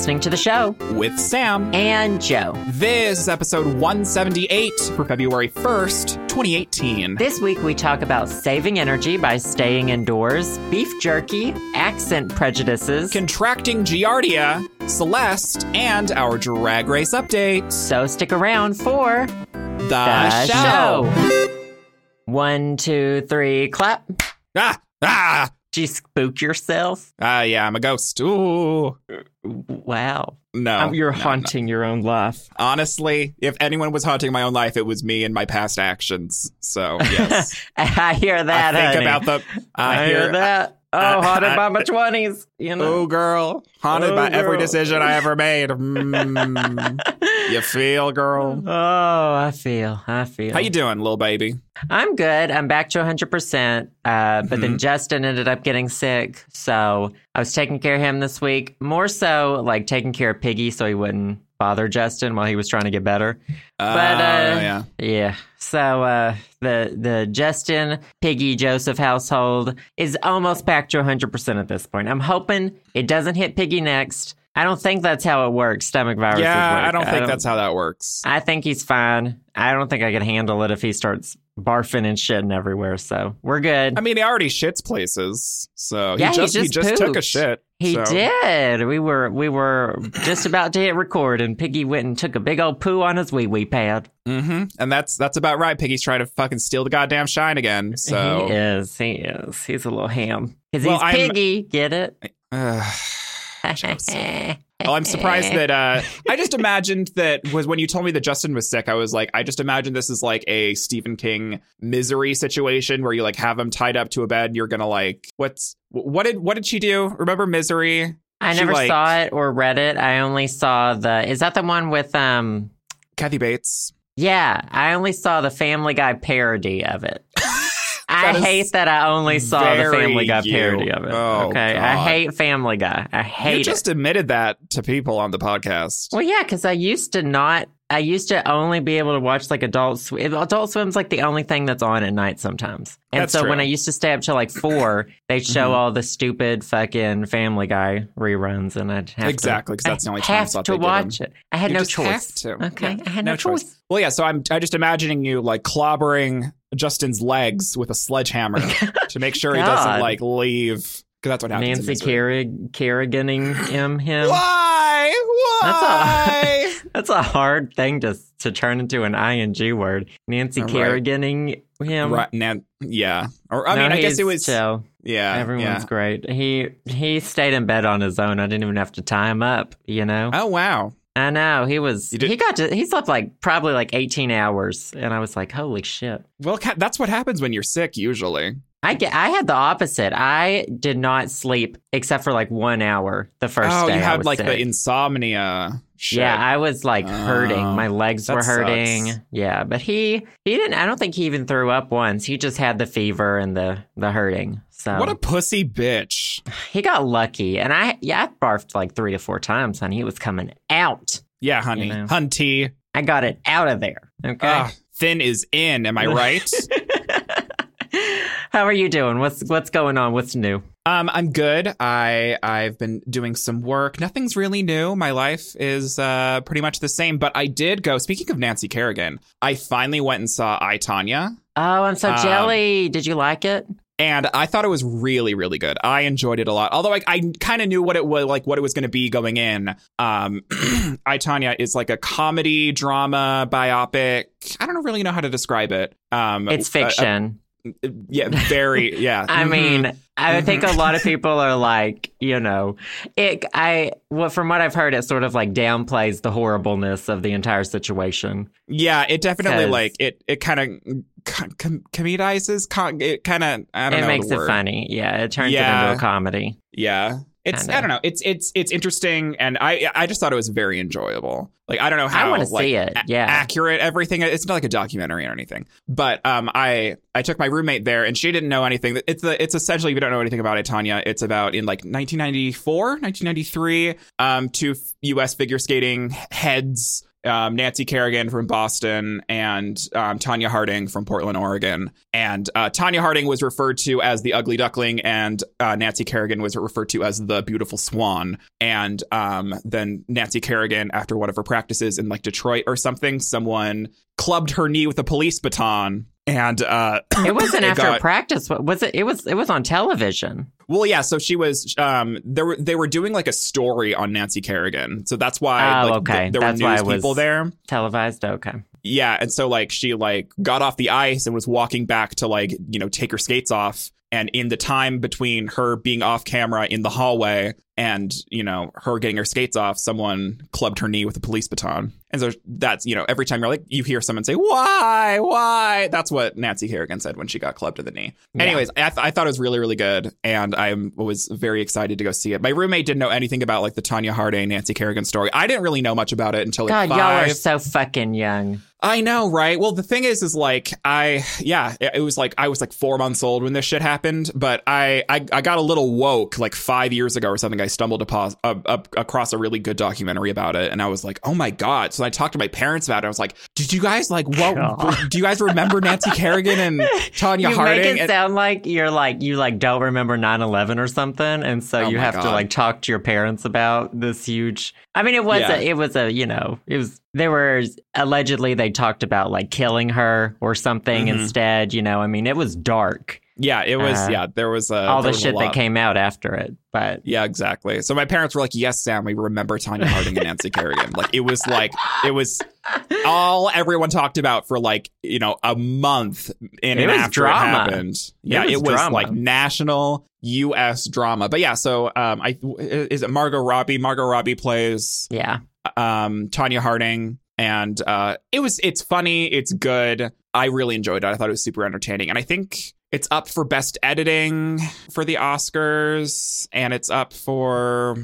listening to the show. with Sam. And Joe. This is episode 178 for February 1st, 2018. This week we talk about saving energy by staying indoors, beef jerky, accent prejudices. Contracting Giardia, Celeste, and our drag race update. so stick around for The, the show. show. One, two, three, clap. Ah, ah, Did you spook yourself? ah, yeah, I'm a ghost. Ooh. Wow. No. Um, you're no, no. haunting your own life. Honestly, if anyone was haunting my own life, it was me and my past actions. So, yes. I hear that. I think honey. about the. I, I hear, that. Oh, haunted by my twenties. You know. Oh, girl. Haunted Oh, by every decision I ever made. Mm. you feel, girl? Oh, I feel. I feel. How you doing, little baby? I'm good. I'm back to 100%. Uh, but Mm-hmm. then Justin ended up getting sick. So I was taking care of him this week. More so like taking care of Piggy so he wouldn't bother Justin while he was trying to get better. But, Oh, uh, yeah. Yeah. So uh, the the Justin Piggy Joseph household is almost back to 100% at this point. I'm hoping it doesn't hit Piggy next. I don't think that's how it works. Stomach viruses. Yeah, work. I don't think that's how that works. I think he's fine. I don't think I can handle it if he starts barfing and shitting everywhere. So we're good. I mean, he already shits places, so Yeah, he he just he just just took a shit. he so- did. We were we were just about to hit record, and Piggy went and took a big old poo on his wee wee pad. Mm-hmm. And that's that's about right. Piggy's trying to fucking steal the goddamn shine again. So he is. He is. He's a little ham because Well, he's I'm- Piggy. Get it? Ugh. Oh, I'm surprised that uh, I just imagined that was when you told me that Justin was sick. I was like, I just imagined this is like a Stephen King misery situation where you like have him tied up to a bed. And you're gonna like, what's what did what did she do? Remember misery? I She, never like- saw it or read it. I only saw the. Is that the one with um? Kathy Bates. Yeah, I only saw the Family Guy parody of it. I hate that I only saw the Family Guy you. parody of it. Oh, okay, I hate Family Guy. I hate you it. just admitted that to people on the podcast. Well, yeah, because I used to not. I used to only be able to watch like Adult Swim. Adult Swim's like the only thing that's on at night sometimes. And That's so when true. Mm-hmm. I used to stay up till like four, they'd show all the stupid fucking Family Guy reruns, and I'd have Exactly, 'cause to, that's the only I have to watch it. I had You no choice. Okay, Yeah, I had no, choice. Well, yeah. So I'm I just imagining you like clobbering Justin's legs with a sledgehammer to make sure he doesn't like leave because that's what happens. Nancy Kerrig- Kerriganing him him. Why? Why? That's a hard thing to to turn into an ing word. Nancy uh, Right. Kerriganing him. right, Nan- yeah. Or I No, mean, I guess it was. chill. Yeah. Everyone's yeah. great. He he stayed in bed on his own. I didn't even have to tie him up. You know. Oh wow. I know he was. He got to. He slept like probably like eighteen hours, and I was like, holy shit. Well, that's what happens when you're sick. Usually. I get. I had the opposite. I did not sleep except for like one hour the first oh, day. you had like sick. the insomnia. Shit. Yeah, I was like hurting. Oh, My legs were hurting. sucks. Yeah, but he he didn't. I don't think he even threw up once. He just had the fever and the the hurting. So What a pussy bitch. he got lucky. And I yeah, I barfed like three to four times, honey. It was coming out. Yeah, honey. You know. Hunty. I got it out of there. Okay. Ah, thin is in. Am I right? How are you doing? What's what's going on? What's new? Um, I'm good. I I've been doing some work. Nothing's really new. My life is uh pretty much the same. But I did go. Speaking of Nancy Kerrigan, I finally went and saw I Tonya, Oh, I'm so Um, jelly. Did you like it? and I thought it was really really good. I enjoyed it a lot. Although I, I kind of knew what it was like, what it was going to be going in. Um, I Tonya is like a comedy drama biopic. I don't really know how to describe it. Um, It's fiction. Yeah, very. Yeah. I mean, mm-hmm. I think a lot of mm-hmm. people are like, you know, it. I well, from what I've heard, it sort of like downplays the horribleness of the entire situation. Yeah, it definitely like it. It kind of com- com- comedizes. Com- it kind of I don't It know makes it word. funny. Yeah, it turns it into a comedy. Yeah, it's Kinda. I don't know. It's it's it's interesting, and I I just thought it was very enjoyable. Like I don't know how I want to like, see it. a- Yeah. accurate everything. It's not like a documentary or anything. But um, I I took my roommate there, and she didn't know anything. It's the it's essentially if you don't know anything about it, Tonya. It's about in like 1994, 1993. Um, two U.S. figure skating heads um, Nancy Kerrigan from Boston and um, Tonya Harding from Portland, Oregon. And uh, Tonya Harding was referred to as the ugly duckling, and uh, Nancy Kerrigan was referred to as the beautiful swan. And um, then Nancy Kerrigan, after one of her practices in like Detroit or something, someone clubbed her knee with a police baton. And uh, It wasn't it after got- practice. Was it? It was. It was on television. Well, yeah. So she was. Um, there were they were doing like a story on Nancy Kerrigan, so that's why. Oh, like, okay. th- there That's were why news people there. Televised. Okay. Yeah, and so like she like got off the ice and was walking back to like you know take her skates off, and in the time between her being off camera in the hallway and you know her getting her skates off, someone clubbed her knee with a police baton, and so that's you know every time you're like you hear someone say why why that's what Nancy Kerrigan said when she got clubbed to the knee. Yeah. Anyways, I, th- I thought it was really really good, and I was very excited to go see it. My roommate didn't know anything about like the Tonya Harding Nancy Kerrigan story. I didn't really know much about it until like God, y'all are so fucking young. I know, right? Well, the thing is, is like I, yeah, it, it was like I was like four months old when this shit happened, but I, I, I got a little woke like five years ago or something. I stumbled upon, uh, up across a really good documentary about it, and I was like, oh my god! So I talked to my parents about it. I was like, did you guys like what? God. Do you guys remember Nancy Kerrigan and Tonya you Harding? make it And- sound like you're like you like don't remember 9-11 or something and so Oh you my have to like talk to your parents about this huge i mean it was Yeah. a it was a you know it was there were allegedly they talked about like killing her or something Mhm. instead you know i mean it was dark yeah, it was. Uh, yeah, there was uh, all the a shit that came out after it but Yeah, exactly. So my parents were like, "Yes, Sam, we remember Tonya Harding and Nancy Kerrigan." Like it was like it was all everyone talked about for like you know a month in It and after drama. it happened. Yeah, was it was like national U.S. drama. But yeah, so um, I is it Margot Robbie? Margot Robbie plays yeah um Tonya Harding. And uh, it was it's funny, it's good. I really enjoyed it. I thought it was super entertaining. And I think it's up for best editing for the Oscars, and it's up for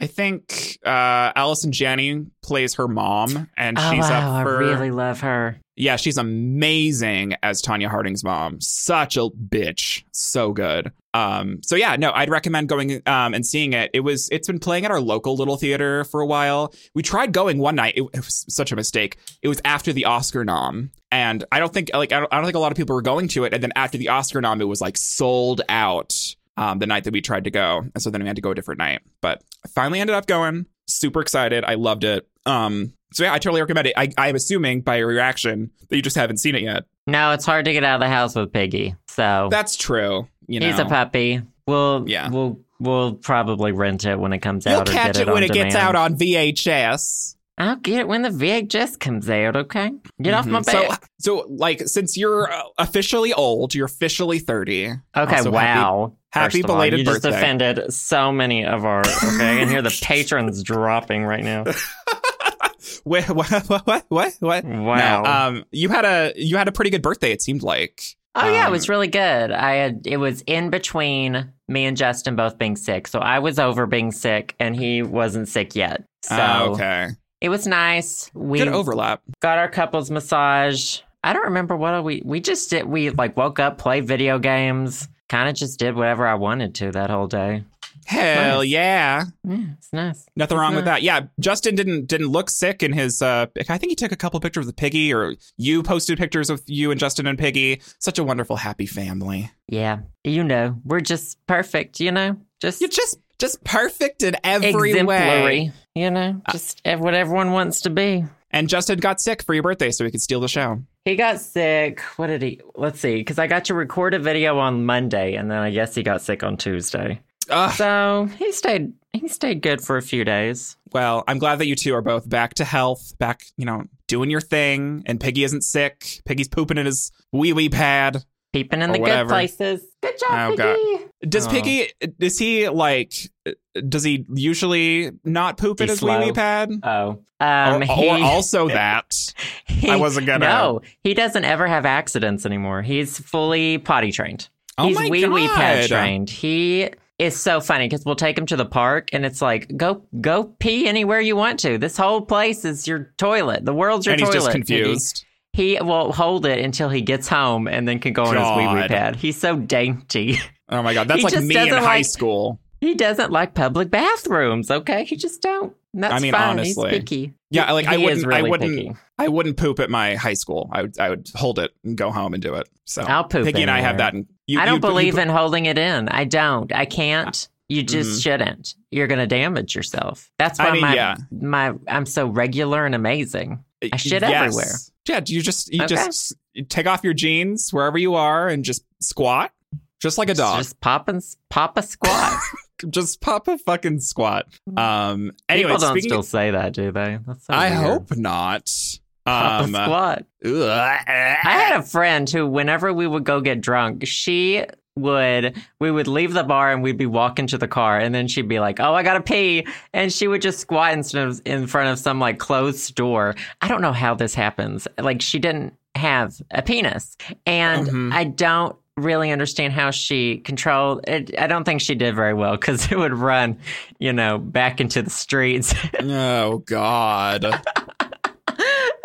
I think uh Allison Janney plays her mom, and oh she's wow up for i really love her yeah, she's amazing as Tonya Harding's mom. Such a bitch. So good. Um, so yeah, no, I'd recommend going um and seeing it. It was it's been playing at our local little theater for a while. We tried going one night. It, it was such a mistake. It was after the Oscar nom. And I don't think like I don't, I don't think a lot of people were going to it. And then after the Oscar nom, it was like sold out um, the night that we tried to go. And so then we had to go a different night. But I finally ended up going. Super excited. I loved it. Um, so yeah, I totally recommend it. I, I'm assuming by your reaction that you just haven't seen it yet. no it's hard to get out of the house with piggy so That's true. You know, he's a puppy we'll Yeah. we'll we'll probably rent it when it comes out. You'll out or catch get it, when it gets demand. out on VHS. I'll get it when the VHS comes out, okay? Get off my Mhm. So, back. so like, since you're uh, officially old, you're officially 30. okay, wow. Happy First of all, belated you just birthday. offended so many of our. Okay, I can hear the patrons dropping right now. What? What? What? What? What? what? Wow. No, um, you had a you had a pretty good birthday. It seemed like. oh yeah, it um, was really good. I had it was in between me and Justin both being sick, so I was over being sick, and he wasn't sick yet. So Oh, okay. it was nice. We Good overlap. got our couples massage. I don't remember what we we just did. We like woke up, played video games, kind of just did whatever I wanted to that whole day. Hell Nice. yeah. Yeah, it's nice. Nothing It's wrong with that. Yeah, Justin didn't didn't look sick in his. uh I think he took a couple pictures with Piggy, or you posted pictures of you and Justin and Piggy. Such a wonderful, happy family. Yeah, you know, we're just perfect. You know, just You're just just perfect in every way. You know, just ev- what everyone wants to be. And Justin got sick for your birthday, so he could steal the show. He got sick. What did he? Let's see, because I got to record a video on Monday, and then I guess he got sick on Tuesday. Ugh. So he stayed. He stayed good for a few days. Well, I'm glad that you two are both back to health, back, you know, doing your thing. And Piggy isn't sick. Piggy's pooping in his wee wee pad. Peeping in Or the whatever. good places. Good job, Oh, God. Piggy. Does Oh. Piggy? Is he like? Does he usually not poop in He's his wee wee pad? Oh, um, or, he, or also that. he- I wasn't gonna- No, he doesn't ever have accidents anymore. He's fully potty trained. Oh He's wee wee pad trained. He is so funny because we'll take him to the park and it's like go go pee anywhere you want to. This whole place is your toilet. The world's your and he's toilet. just Piggy. He will hold it until he gets home and then can go on his wee wee pad. He's so dainty. Oh my god, that's He like me in high like- school. He doesn't like public bathrooms. Okay, he just don't. That's I mean, fine. honestly. He's picky. Yeah, like, I He is wouldn't- I wouldn't- picky. I wouldn't poop at my high school. I would I would hold it and go home and do it. So I'll poop Piggy and I have that. In, you, I don't you- believe you, in holding it in. I don't. I can't. You just Mhm. shouldn't. You're going to damage yourself. That's why I mean, my yeah. my I'm so regular and amazing. I shit Yes. everywhere. Yeah, you just you Okay. just you take off your jeans wherever you are and just squat, just like a dog. Just pop and pop a squat. Just pop a fucking squat. Um. Anyway, People don't still say that, do they? That's so I weird. hope not. Pop Um. a squat. ugh. I had a friend who, whenever we would go get drunk, she would we would leave the bar and we'd be walking to the car and then she'd be like oh i gotta pee and she would just squat instead of in front of some like closed door i don't know how this happens like she didn't have a penis and Mhm. i don't really understand how she controlled it i don't think she did very well because it would run you know back into the streets oh God.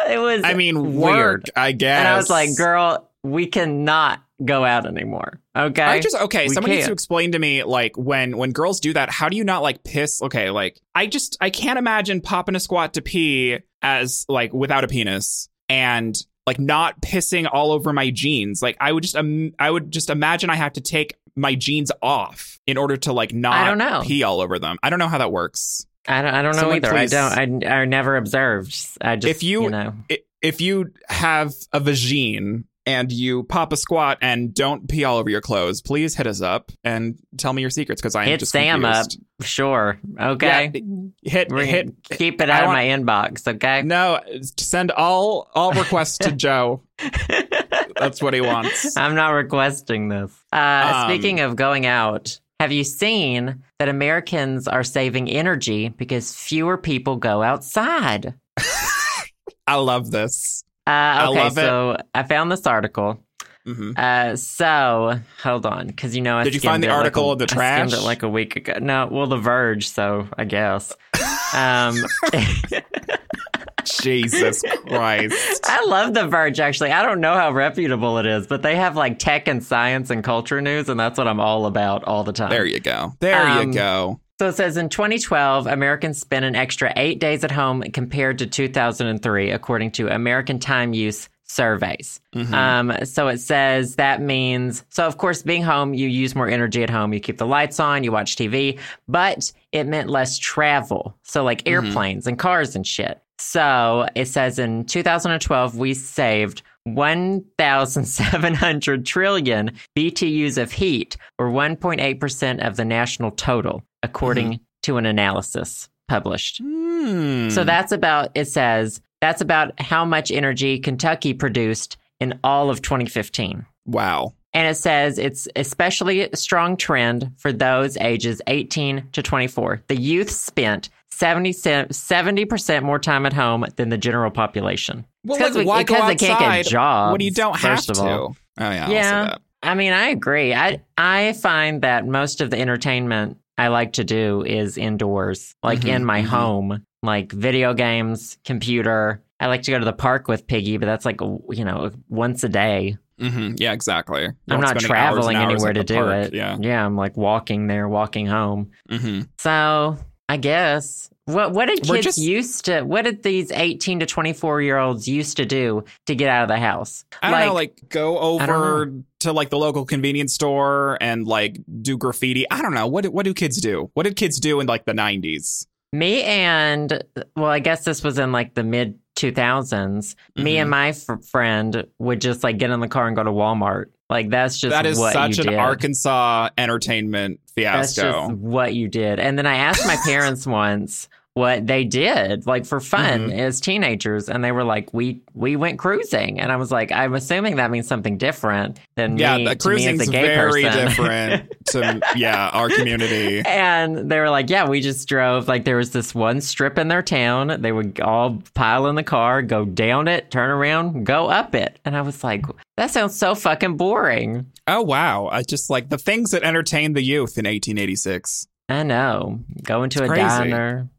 it was I mean, weird work. I guess. and i was like girl we cannot go out anymore okay I just okay. We Someone needs to explain to me like when when girls do that, how do you not like piss? Okay, like I just I can't imagine popping a squat to pee as like without a penis and like not pissing all over my jeans. Like I would just um, I would just imagine I have to take my jeans off in order to like not I don't know. pee all over them. I don't know how that works. I don't, I don't know Someone either. please- I don't. I, I never observed. I just, If you- you know, I- If you have a vagine and you pop a squat and don't pee all over your clothes, please hit us up and tell me your secrets because I'm hit just Sam confused. up. Sure. Okay. Hit Bring hit it- keep it I out of my inbox. Okay. No, send all all requests to Joe. That's what he wants. I'm not requesting this. Uh, Um, speaking of going out, have you seen that Americans are saving energy because fewer people go outside? I love this. Uh, okay, love it. so I found this article. hmm Uh, so hold on, because you know I Did you find the it like article a- in the I skimmed trash? it like a week ago. No, well, The Verge. So I guess. Um, Jesus Christ. I love The Verge. Actually, I don't know how reputable it is, but they have like tech and science and culture news, and that's what I'm all about all the time. There you go. There Um, you go. So it says in 2012, Americans spent an extra eight days at home compared to 2003, according to American Time Use surveys. Mhm. Um, so it says that means, so of course, being home, you use more energy at home. You keep the lights on, you watch TV, but it meant less travel. So, like Mhm. airplanes and cars and shit. So it says in 2012, we saved 1,700 trillion BTUs of heat, or 1.8% of the national total, according to an analysis published. Hmm. So that's about, it says, that's about how much energy Kentucky produced in all of 2015. wow. And it says it's especially a strong trend for those ages 18 to 24. The youth spent 70, 70% more time at home than the general population. Well, Because like, we- why go because they can't get jobs. when you don't have to? Oh yeah. Yeah. I mean, I agree. I I find that most of the entertainment I like to do is indoors, like Mhm, in my mhm. home, like video games, computer. I like to go to the park with Piggy, but that's like you know once a day. hmm Yeah, exactly. You're I'm not spending hours traveling hours anywhere to do park. it. Yeah. yeah, I'm like walking there, walking home. hmm So I guess what what did kids just- used to? What did these 18 to 24 year olds used to do to get out of the house? I don't know, like go over to like the local convenience store and like do graffiti. I don't know. What do- what do kids do? What did kids do in like the 90s? Me and well, I guess this was in like the mid 2000s. Me Mhm. and my f- friend would just like get in the car and go to Walmart. Like that's just That is what such you an did. Arkansas entertainment That's just fiasco. what you did. And then I asked my parents once what they did, like for fun Mhm. as teenagers, and they were like, "We we went cruising," and I was like, "I'm assuming that means something different than Yeah, me, the to me as a gay very person." different to yeah, our community. And they were like, yeah, we just drove. Like, there was this one strip in their town. They would all pile in the car, go down it, turn around, go up it. And I was like, that sounds so fucking boring. Oh wow. I just like the things that entertained the youth in 1886. I know. Go into a crazy. diner.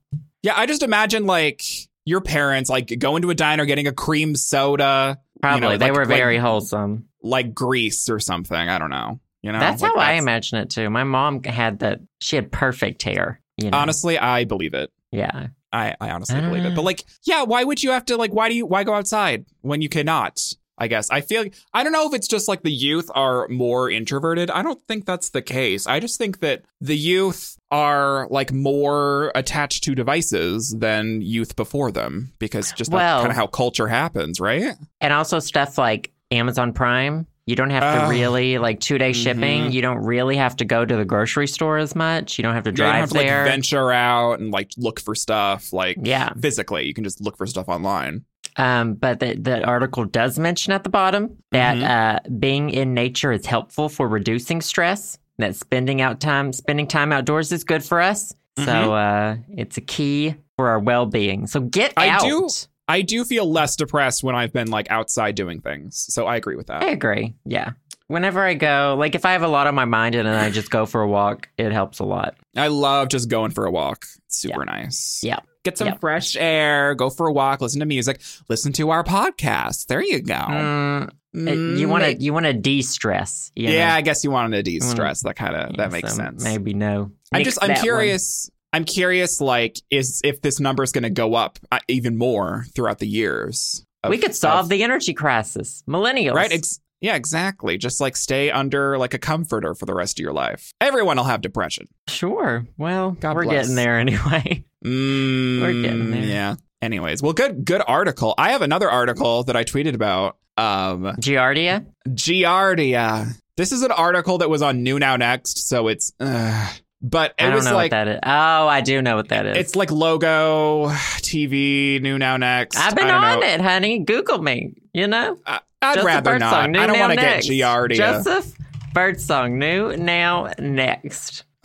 Yeah, I just imagine like your parents like going to a diner getting a cream soda, Probably. know, they like- were like- very wholesome. like grease or something. I don't know. You know, that's Like, how I imagine it too. My mom had that. She had perfect hair. You know? Honestly, I believe it. Yeah. I, I honestly believe it. But ah. like, yeah, why would you have to like why do you why go outside when you cannot? I guess. I feel I don't know if it's just like the youth are more introverted. I don't think that's the case. I just think that the youth are like more attached to devices than youth before them because just Well- that's kind of how culture happens, right? And also stuff like Amazon Prime. You don't have to Oh. really like two day shipping. Mhm. You don't really have to go to the grocery store as much. You don't have to Yeah, you don't drive have to there. like venture out and like look for stuff like yeah. physically. You can just look for stuff online. Um, but the, the article does mention at the bottom that Mhm. uh, being in nature is helpful for reducing stress. That spending out time, spending time outdoors is good for us. So uh, it's a key for our well being. So get I out. do- I do feel less depressed when I've been like outside doing things. So I agree with that. I agree. Yeah. Whenever I go, like if I have a lot on my mind and then I just go for a walk, it helps a lot. I love just going for a walk. It's super nice. Yeah. Get some Yeah. fresh air, go for a walk, listen to music, listen to our podcast. There you go. Mm, Mm, you want to you want to de stress. Yeah, I guess you wanted to de-stress. That kind of that makes sense. Maybe no. I'm just I'm that one. curious. I'm curious like is if this number is going to go up uh, even more throughout the years. of- we could solve of- the energy crisis. Millennials. Right? Ex- yeah, exactly. Just like stay under like a comforter for the rest of your life. Everyone will have depression. Sure. Well, God we're bless. getting there anyway. Mm, We're getting there. Yeah. Anyways, well, good, good article. I have another article that I tweeted about. Um, Giardia? Giardia. This is an article that was on New Now Next, so it's. Uh, but it I don't was know like what that is. Oh, I do know what that is. it's like logo TV New Now Next. I've been on know. it, honey. Google me. You know, I, I'd Joseph rather not. New I don't want to get. Giardia. Joseph Birdsong, new now next.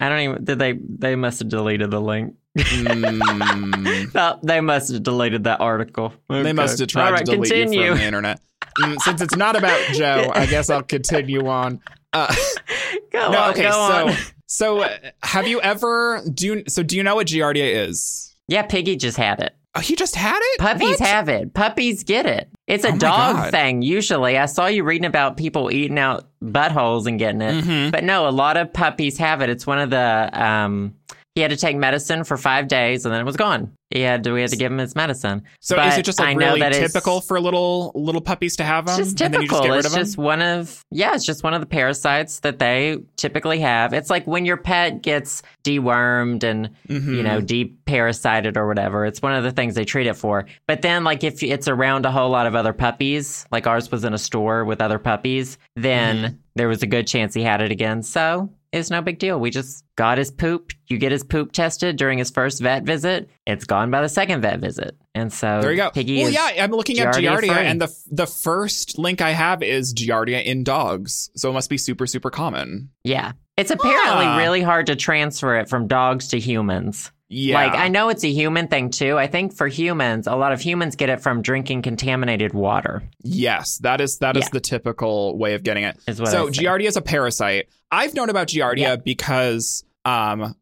I don't even. Did they? They must have deleted the link. Mm. No, they must have deleted that article. They must have tried right, to delete continue. you from the internet. Mm, since it's not about Joe, I guess I'll continue on. Uh, Go no, on, okay. go So, on. so uh, have you ever do? You, so do you know what Giardia is? Yeah, Piggy just had it. Oh, he just had it. Puppies What? have it. Puppies get it. It's a Oh dog God. thing usually. I saw you reading about people eating out buttholes and getting it. Mhm. But no, a lot of puppies have it. It's one of the um he had to take medicine for five days and then it was gone. He had to we had to give him his medicine. So is it just like really typical for little little puppies to have them? Just and then you typical. just it's of them? just one of yeah, it's just one of the parasites that they typically have. It's like when your pet gets dewormed and Mhm. you know, deep deparasited or whatever. It's one of the things they treat it for. But then, like, if it's around a whole lot of other puppies, like ours was in a store with other puppies, then Mm-hmm. there was a good chance he had it again. So it's no big deal. We just got his poop. You get his poop tested during his first vet visit. It's gone by the second vet visit. And so There you go. Piggy well, yeah, I'm looking at Giardia Giardia, free. and the the first link I have is Giardia in dogs, so it must be super super common. yeah. It's apparently Ah. really hard to transfer it from dogs to humans. Yeah, Like, I know it's a human thing too. I think for humans, a lot of humans get it from drinking contaminated water. yes, that is that is Yeah. the typical way of getting it. Is so. Giardia is a parasite. I've known about Giardia Yeah. because um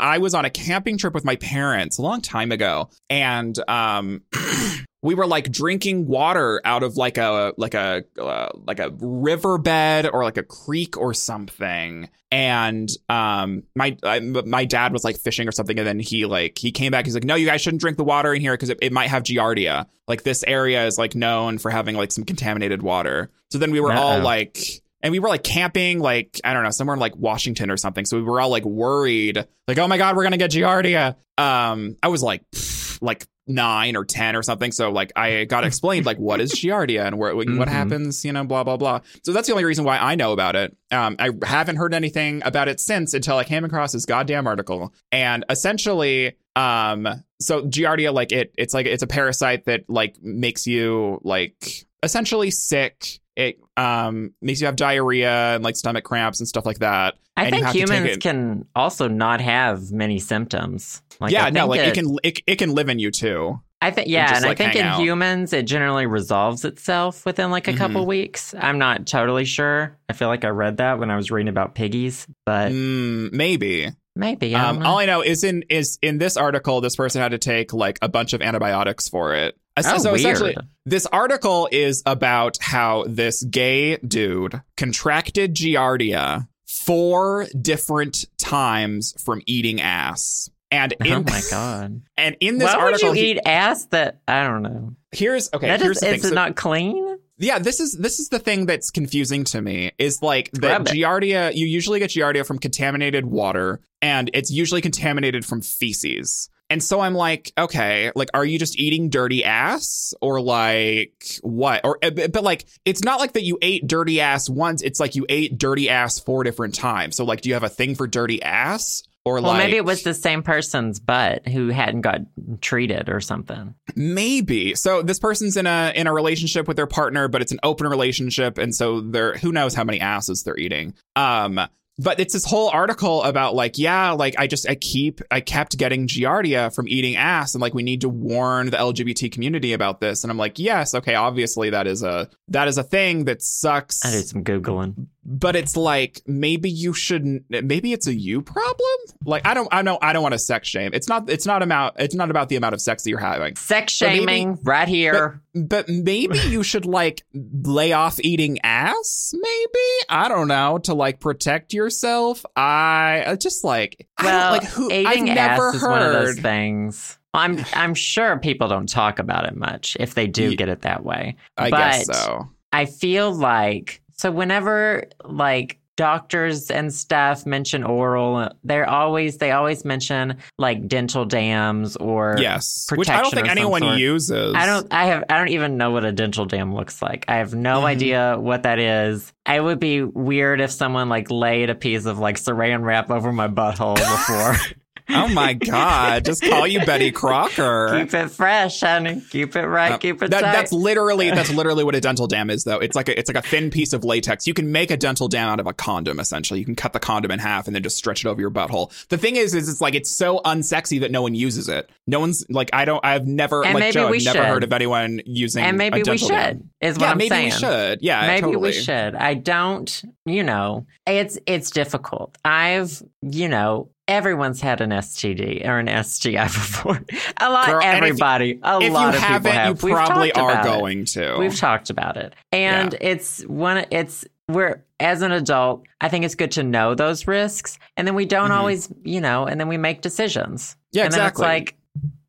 I was on a camping trip with my parents a long time ago, and um. We were like drinking water out of like a like a uh, like a riverbed or like a creek or something, and um my I, my dad was like fishing or something, and then he like he came back. He's like, "No, you guys shouldn't drink the water in here because it, it might have giardia. Like this area is like known for having like some contaminated water." So then we were all Uh-oh. like and we were like camping like i don't know somewhere in like washington or something. So we were all like worried. Like oh my god we're gonna get giardia. Um i was like pff, like nine or ten or something. So like i got explained like what is giardia and where, what Mhm. happens you know blah blah blah. So that's the only reason why i know about it. Um i haven't heard anything about it since until i came across this goddamn article. And essentially um so giardia like it it's like it's a parasite that like makes you like essentially sick. It um makes you have diarrhea and like stomach cramps and stuff like that I and think have to take humans can also not have many symptoms. Like, yeah I no like it, it can it, it can live in you too I think yeah, just, and I think in out. humans it generally resolves itself within like a Mhm. couple weeks. I'm not totally sure. I feel like I read that when I was reading about piggies, but mm, maybe maybe I um all i know is in is in this article this person had to take like a bunch of antibiotics for it oh, so essentially. This article is about how this gay dude contracted Giardia four different times from eating ass. And oh in, oh my god! and in this Why article, would you he- eat ass that I don't know? here's okay. that here's is, the thing. is it not clean? Yeah, this is this is the thing that's confusing to me is like that giardia. You usually get giardia from contaminated water, and it's usually contaminated from feces. And so I'm like, okay, like, are you just eating dirty ass, or like what? Or uh, but like, it's not like that you ate dirty ass once. It's like you ate dirty ass four different times. So like, do you have a thing for dirty ass, or like Well, like maybe it was the same person's butt who hadn't got treated or something. Maybe. So this person's in a in a relationship with their partner, but it's an open relationship, and so they're who knows how many asses they're eating. Um, but it's this whole article about like, yeah, like I just I keep I kept getting giardia from eating ass, and like we need to warn the LGBT community about this. And I'm like, yes, okay, obviously that is a that is a thing that sucks. I did some googling. But it's like maybe you shouldn't. Maybe it's a you problem. Like I don't I don't I don't want to sex shame. It's not it's not about it's not about the amount of sex that you're having. Sex But maybe- shaming right here. But maybe you should like lay off eating ass. Maybe I don't know to like protect yourself. I just like I don't- well, like who eating I've never ass is heard. one of those things. I'm I'm sure people don't talk about it much if they do Ye- get it that way. I but guess so. I feel like so whenever like doctors and stuff mention oral, they're always they always mention like dental dams or Yes, which I don't think anyone sort. uses. I don't I have I don't even know what a dental dam looks like. I have no Mhm. idea what that is. It would be weird if someone like laid a piece of like saran wrap over my butthole before. Oh my god! Just call you Betty Crocker. keep it fresh, honey. Keep it right, Uh, keep it that, tight. that's literally that's literally what a dental dam is though it's like a, it's like a thin piece of latex you can make a dental dam out of a condom essentially you can cut the condom in half and then just stretch it over your butthole the thing is is it's like it's so unsexy that no one uses it no one's like i don't i've never And like maybe joe i've never should. heard of anyone using and maybe we should dam. is what yeah I'm maybe saying. we should yeah maybe totally. we should i don't you know it's it's difficult i've you know everyone's had an std or an sti before. A lot Girl, and if everybody a if lot of people have you We've probably are about it. going to. We've talked about it. And it's one it's we're as an adult i think it's good to know those risks and then we don't Mhm. always you know and then we make decisions. Yeah and then exactly. it's like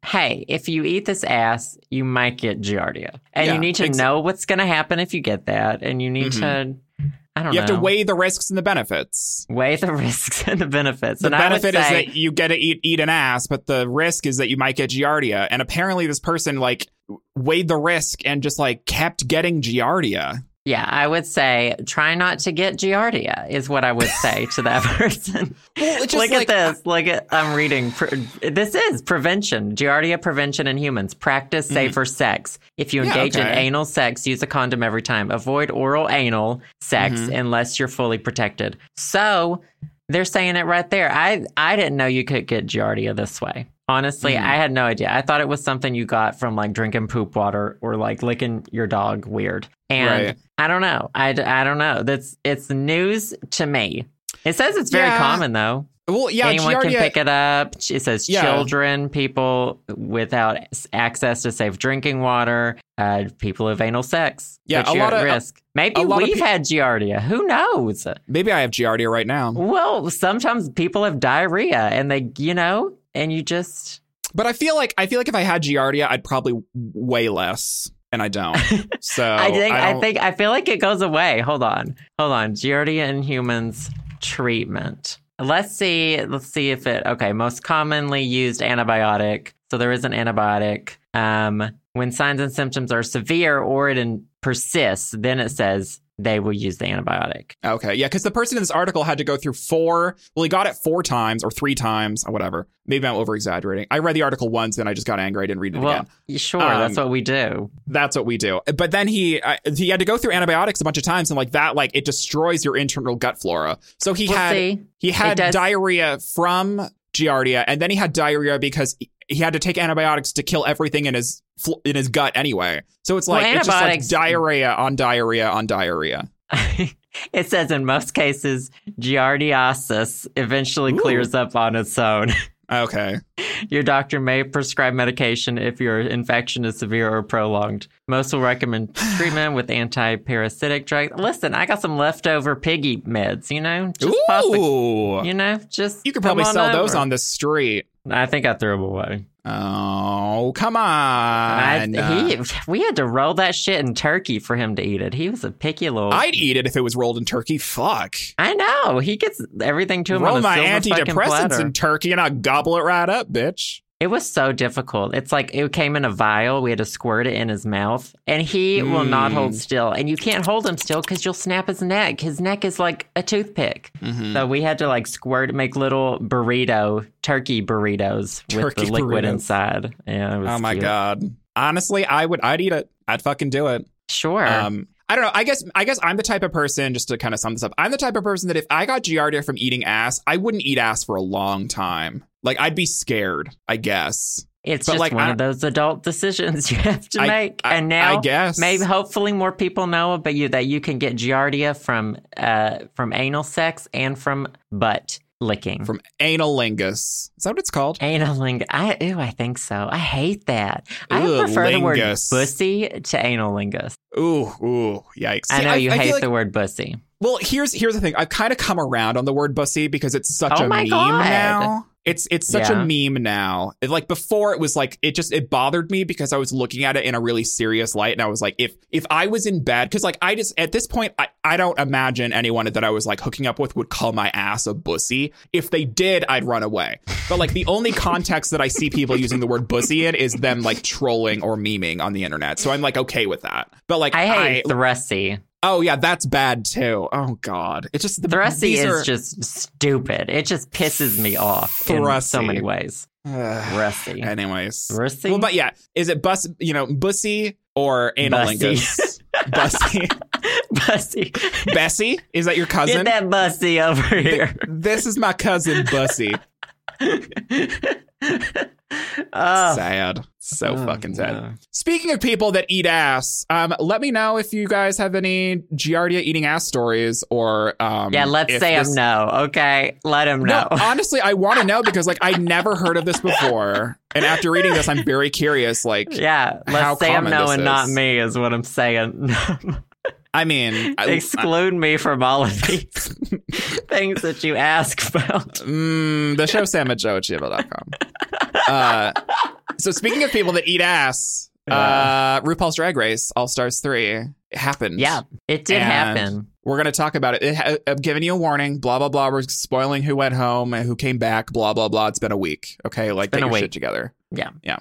hey if you eat this ass you might get giardia. And Yeah, you need to exa- know what's going to happen if you get that and you need to i don't you know have to weigh the risks and the benefits weigh the risks and the benefits the and benefit is say- that you get to eat eat an ass, but the risk is that you might get giardia. And apparently, this person like weighed the risk and just like kept getting giardia. Yeah i would say try not to get giardia is what i would say to that person Well, look like- at this. Look at I'm reading. This is prevention. Giardia prevention in humans. Practice safer sex. If you Mm-hmm. Yeah, engage in anal sex, use a condom every time. Avoid oral anal sex Mhm. unless you're fully protected. So they're saying it right there. I I didn't know you could get giardia this way. Honestly, Mhm. I had no idea. I thought it was something you got from like drinking poop water or like licking your dog weird. And Right. I don't know. I, I don't know. That's it's news to me. It says it's very Yeah. common though. Well, yeah, Anyone giardia. can pick it up. It says Yeah. children, people without access to safe drinking water, uh, people of anal sex. Yeah, a lot at of- risk. Maybe we've pe- had giardia. Who knows? Maybe I have giardia right now, Well, sometimes people have diarrhea, and they, you know, and you just. but I feel like I feel like if I had giardia, I'd probably way less, and I don't. So I think. I, don't- think. I feel like it goes away. Hold on. Hold on. Giardia in humans treatment. Let's see. Let's see if it. Okay. Most commonly used antibiotic. So there is an antibiotic. Um, when signs and symptoms are severe or it in, persists, then it says they will use the antibiotic. Okay, yeah, because the person in this article had to go through four. Well, he got it four times or three times or whatever. Maybe I'm over exaggerating. I read the article once and I just got angry. I didn't read it Well, again. sure. Um, that's what we do. That's what we do. But then he uh, he had to go through antibiotics a bunch of times and like that like it destroys your internal gut flora. So he We'll had see. he had diarrhea from giardia and then he had diarrhea because he- had to take antibiotics to kill everything in his in his gut anyway. So it's Well, like it's just like diarrhea on diarrhea on diarrhea. it says in most cases, giardiasis eventually Ooh. clears up on its own. Okay. Your doctor may prescribe medication if your infection is severe or prolonged. Most will recommend treatment with anti-parasitic drugs. Listen, I got some leftover piggy meds, you know? Just a- you know, just You could probably sell those on the street. I think I threw them away. Oh, come on. I, he, we had to roll that shit in turkey for him to eat it. He was a picky little. I'd eat it if it was rolled in turkey. Fuck. I know. He gets everything to him. Roll my antidepressants in turkey and I'll gobble it right up, bitch. It was so difficult. It's like it came in a vial. We had to squirt it in his mouth, and he will not Mm. hold still. And you can't hold him still because you'll snap his neck. His neck is like a toothpick. Mhm. So we had to like squirt, make little burrito, turkey burritos with Turkey the liquid burritos. inside. Yeah, it was Oh my cute. god. Honestly, I would. I'd eat it. I'd fucking do it. Sure. Um, I don't know. I guess. I guess I'm the type of person. Just to kind of sum this up, I'm the type of person that if I got giardia from eating ass, I wouldn't eat ass for a long time. Like I'd be scared. I guess. it's but, just like, one I- of those adult decisions you have to I- make. I- and now, I guess. maybe hopefully more people know about you that you can get giardia from uh from anal sex and from butt licking. from analingus. Is that what it's called? Analing. I ew, I think so. I hate that. I Ugh, prefer the word lingus. bussy to analingus. Ooh, ooh, yikes! I know you I hate like- the word bussy. Well, here's here's the thing. I've kind of come around on the word bussy because it's such Oh a meme God. now. It's it's such Yeah. a meme now. It, like before, it was like it just it bothered me because I was looking at it in a really serious light, and I was like, if if I was in bed, because like I just at this point, I I don't imagine anyone that I was like hooking up with would call my ass a bussy. If they did, I'd run away. But like the only context that I see people using the word bussy in is them like trolling or memeing on the internet. So I'm like okay with that. But like I hate thrusty. Oh yeah, that's bad too. Oh god, it just the Thrusty is are- just stupid. It just pisses me off in so many ways. Thrusty. Anyways, Thrusty? well, but yeah, is it bus? You know, bussy or analingus? bussy, Bussy. Bessie? Is that your cousin? Get that bussy over here. This is my cousin Bussy. Oh, sad, so Oh, fucking sad. no. Speaking of people that eat ass, um, let me know if you guys have any Giardia eating ass stories or um, Yeah, let's say this- him no. Okay, let him know. No, honestly, I want to know because like I never heard of this before, and after reading this, I'm very curious. Like, yeah, let's say him this and not me is what I'm saying. I mean, I, Exclude me from all of these things that you ask about. mm, the show Sam at Joe at gmail.com. Uh, so speaking of people that eat ass, uh, RuPaul's Drag Race All Stars three happened. Yeah, it did happen. We're gonna talk about it. it ha- I'm giving you a warning. Blah blah blah. We're spoiling who went home and who came back. Blah blah blah. It's been a week. Okay, like get your week. shit together. Yeah. yeah.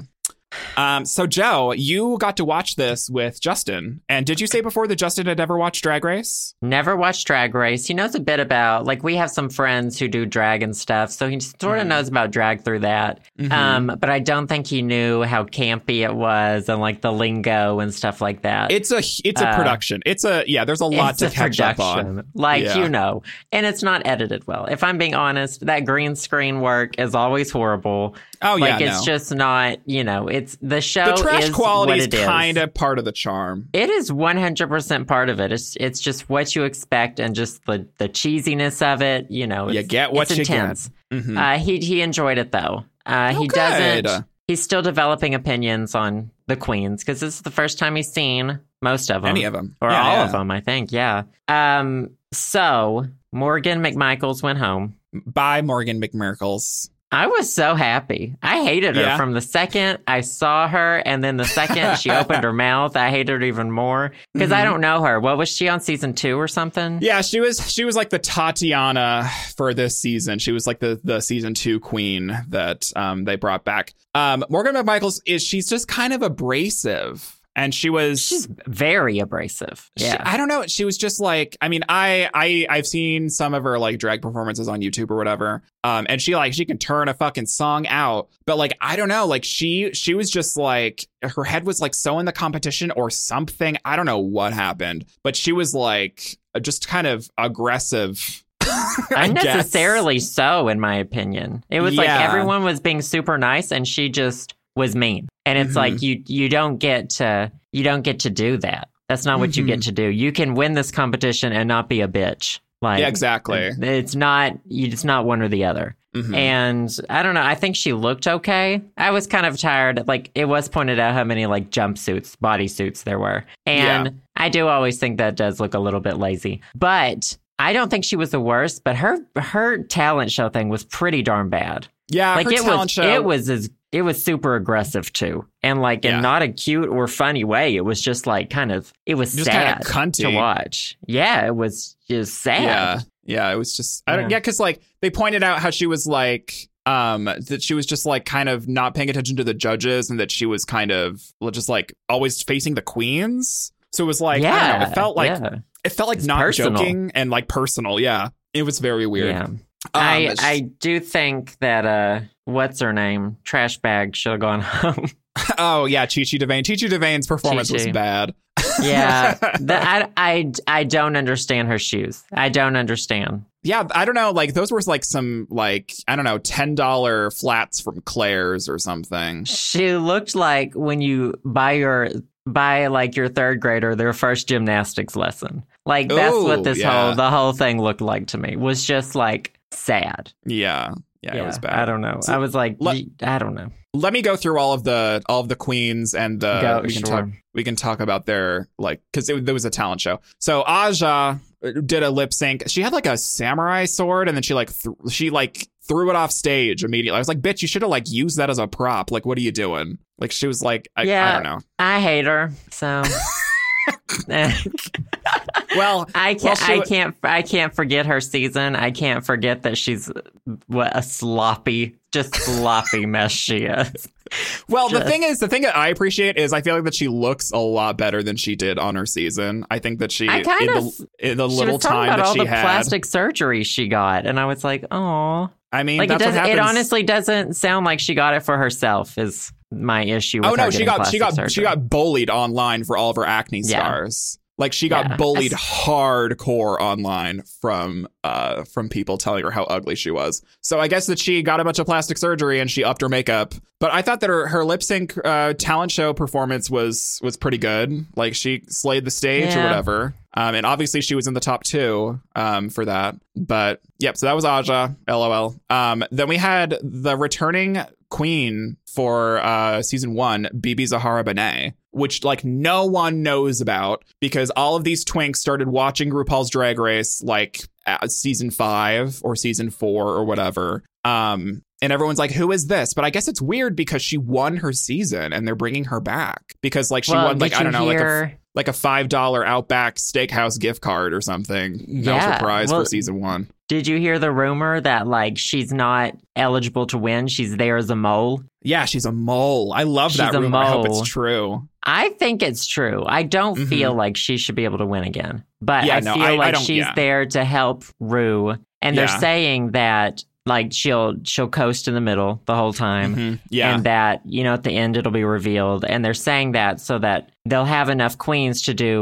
Um. So Joe, you got to watch this with Justin, and did you say before that Justin had never watched Drag Race? Never watched Drag Race. He knows a bit about, like, we have some friends who do drag and stuff, so he sort of Mhm. knows about drag through that. Mhm. Um, but I don't think he knew how campy it was and like the lingo and stuff like that. It's a it's a Uh, production. It's a yeah. There's a lot to a catch up on. like Yeah. you know, and it's not edited well. If I'm being honest, that green screen work is always horrible. Oh yeah, like it's no. just not, you know, it's the show. the trash is quality is kind of part of the charm. It is 100% part of it. It's it's just what you expect and just the the cheesiness of it. You know, You get what it's you get. intense. Mhm. Uh, he he enjoyed it though. Uh, Oh, he good. doesn't. He's still developing opinions on the queens because this is the first time he's seen most of them, Any of them or Yeah, all yeah. of them. I think, yeah. Um. So Morgan McMichaels went home. Bye, Morgan McMiracles. I was so happy. I hated her Yeah. from the second I saw her, and then the second she opened her mouth, I hated her even more because I Mhm. don't know her. What was she on season two or something? Yeah, she was she was like the Tatiana for this season. She was like the the season two queen that um they brought back. Um Morgan McMichaels is she's just kind of abrasive. And she was She's very abrasive. she- Yeah. I don't know. She was just like, I mean, I, I, I've seen some of her like drag performances on YouTube or whatever. Um, and she like, she can turn a fucking song out, but like, I don't know, like she, she was just like, her head was like so in the competition or something. I don't know what happened, but she was like, just kind of aggressive. Unnecessarily so, in my opinion. It was like everyone was being super nice, and she just was mean. And it's Mhm. like you you don't get to you don't get to do that. That's not what you Mhm. get to do. You can win this competition and not be a bitch. Like Yeah, exactly. It's not you. It's not one or the other. Mhm. And I don't know. I think she looked okay. I was kind of tired. Like it was pointed out how many like jumpsuits, bodysuits there were, and Yeah. I do always think that does look a little bit lazy. But I don't think she was the worst. But her her talent show thing was pretty darn bad. Yeah, like it talent was show. it was as it was super aggressive too and like in Yeah. not a cute or funny way it was just like kind of it was Just sad to watch yeah it was just sad Yeah, yeah. It was just I don't. Yeah. Yeah, because like they pointed out how she was like um that she was just like kind of not paying attention to the judges and that she was kind of just like always facing the queens. So it was like I don't know, yeah it felt like yeah. it felt like It's not personal. joking and like personal. Yeah, it was very weird. Um, I I do think that uh what's her name trash bag should have gone home oh yeah, Chi Chi DeVayne. Chi Chi DeVayne's performance was Chi-Chi. bad. yeah the, I, I I don't understand her shoes I don't understand Yeah, I don't know. Like those were like some like I don't know ten dollar flats from Claire's or something. She looked like when you buy your buy like your third grader their first gymnastics lesson. Like that's Ooh, what this yeah. whole the whole thing looked like to me. Was just like sad. Yeah, yeah, it was bad. I don't know. So, I was like let- y- I don't know. Let me go through all of the all of the queens and the Go, we can sure. talk we can talk about their like because there was a talent show. So Aja uh, did a lip sync. She had like a samurai sword and then she like th- she like threw it off stage immediately. I was like, bitch, you should have like used that as a prop. Like, what are you doing? Like she was like, I, I don't know. I hate her. So Well, I can't. she I can't. I can't forget her season. I can't forget that she's what a sloppy, just sloppy mess she is. Well, the thing is, the thing that I appreciate is I feel like that she looks a lot better than she did on her season. I think that she, I kind in, of- the, in the little time that all she the had, plastic surgery she got, and I was like, oh. I mean, Like it that's what doesn't. It honestly doesn't sound like she got it for herself. Is my issue. With oh no, she got she got surgery. she got bullied online for all of her acne Yeah. scars. Like she got Yeah. bullied That's- hardcore online from uh from people telling her how ugly she was. So I guess that she got a bunch of plastic surgery and she upped her makeup. But I thought that her, her lip sync uh, talent show performance was was pretty good. Like she slayed the stage or whatever. Um, and obviously she was in the top two um, for that. But yep, so that was Aja. LOL. Um, then we had the returning queen for uh, season one, BeBe Zahara Benet, which like no one knows about because all of these twinks started watching RuPaul's Drag Race like season five or season four or whatever. Um, and everyone's like, "Who is this?" But I guess it's weird because she won her season and they're bringing her back because like she well, won like I don't know like a hear, like a five dollar Outback Steakhouse gift card or something. that was Yeah, her prize well- for season one. Did you hear the rumor that like she's not eligible to win? She's there as a mole. Yeah, she's a mole. I love that She's a rumor. I hope mole. it's true. I think it's true. I don't Mhm. feel like she should be able to win again, but Yeah, I no, feel I- I like don't- she's yeah. there to help Rue, and they're saying that like she'll she'll coast in the middle the whole time. Mhm. Yeah. and that you know at the end it'll be revealed and they're saying that so that they'll have enough queens to do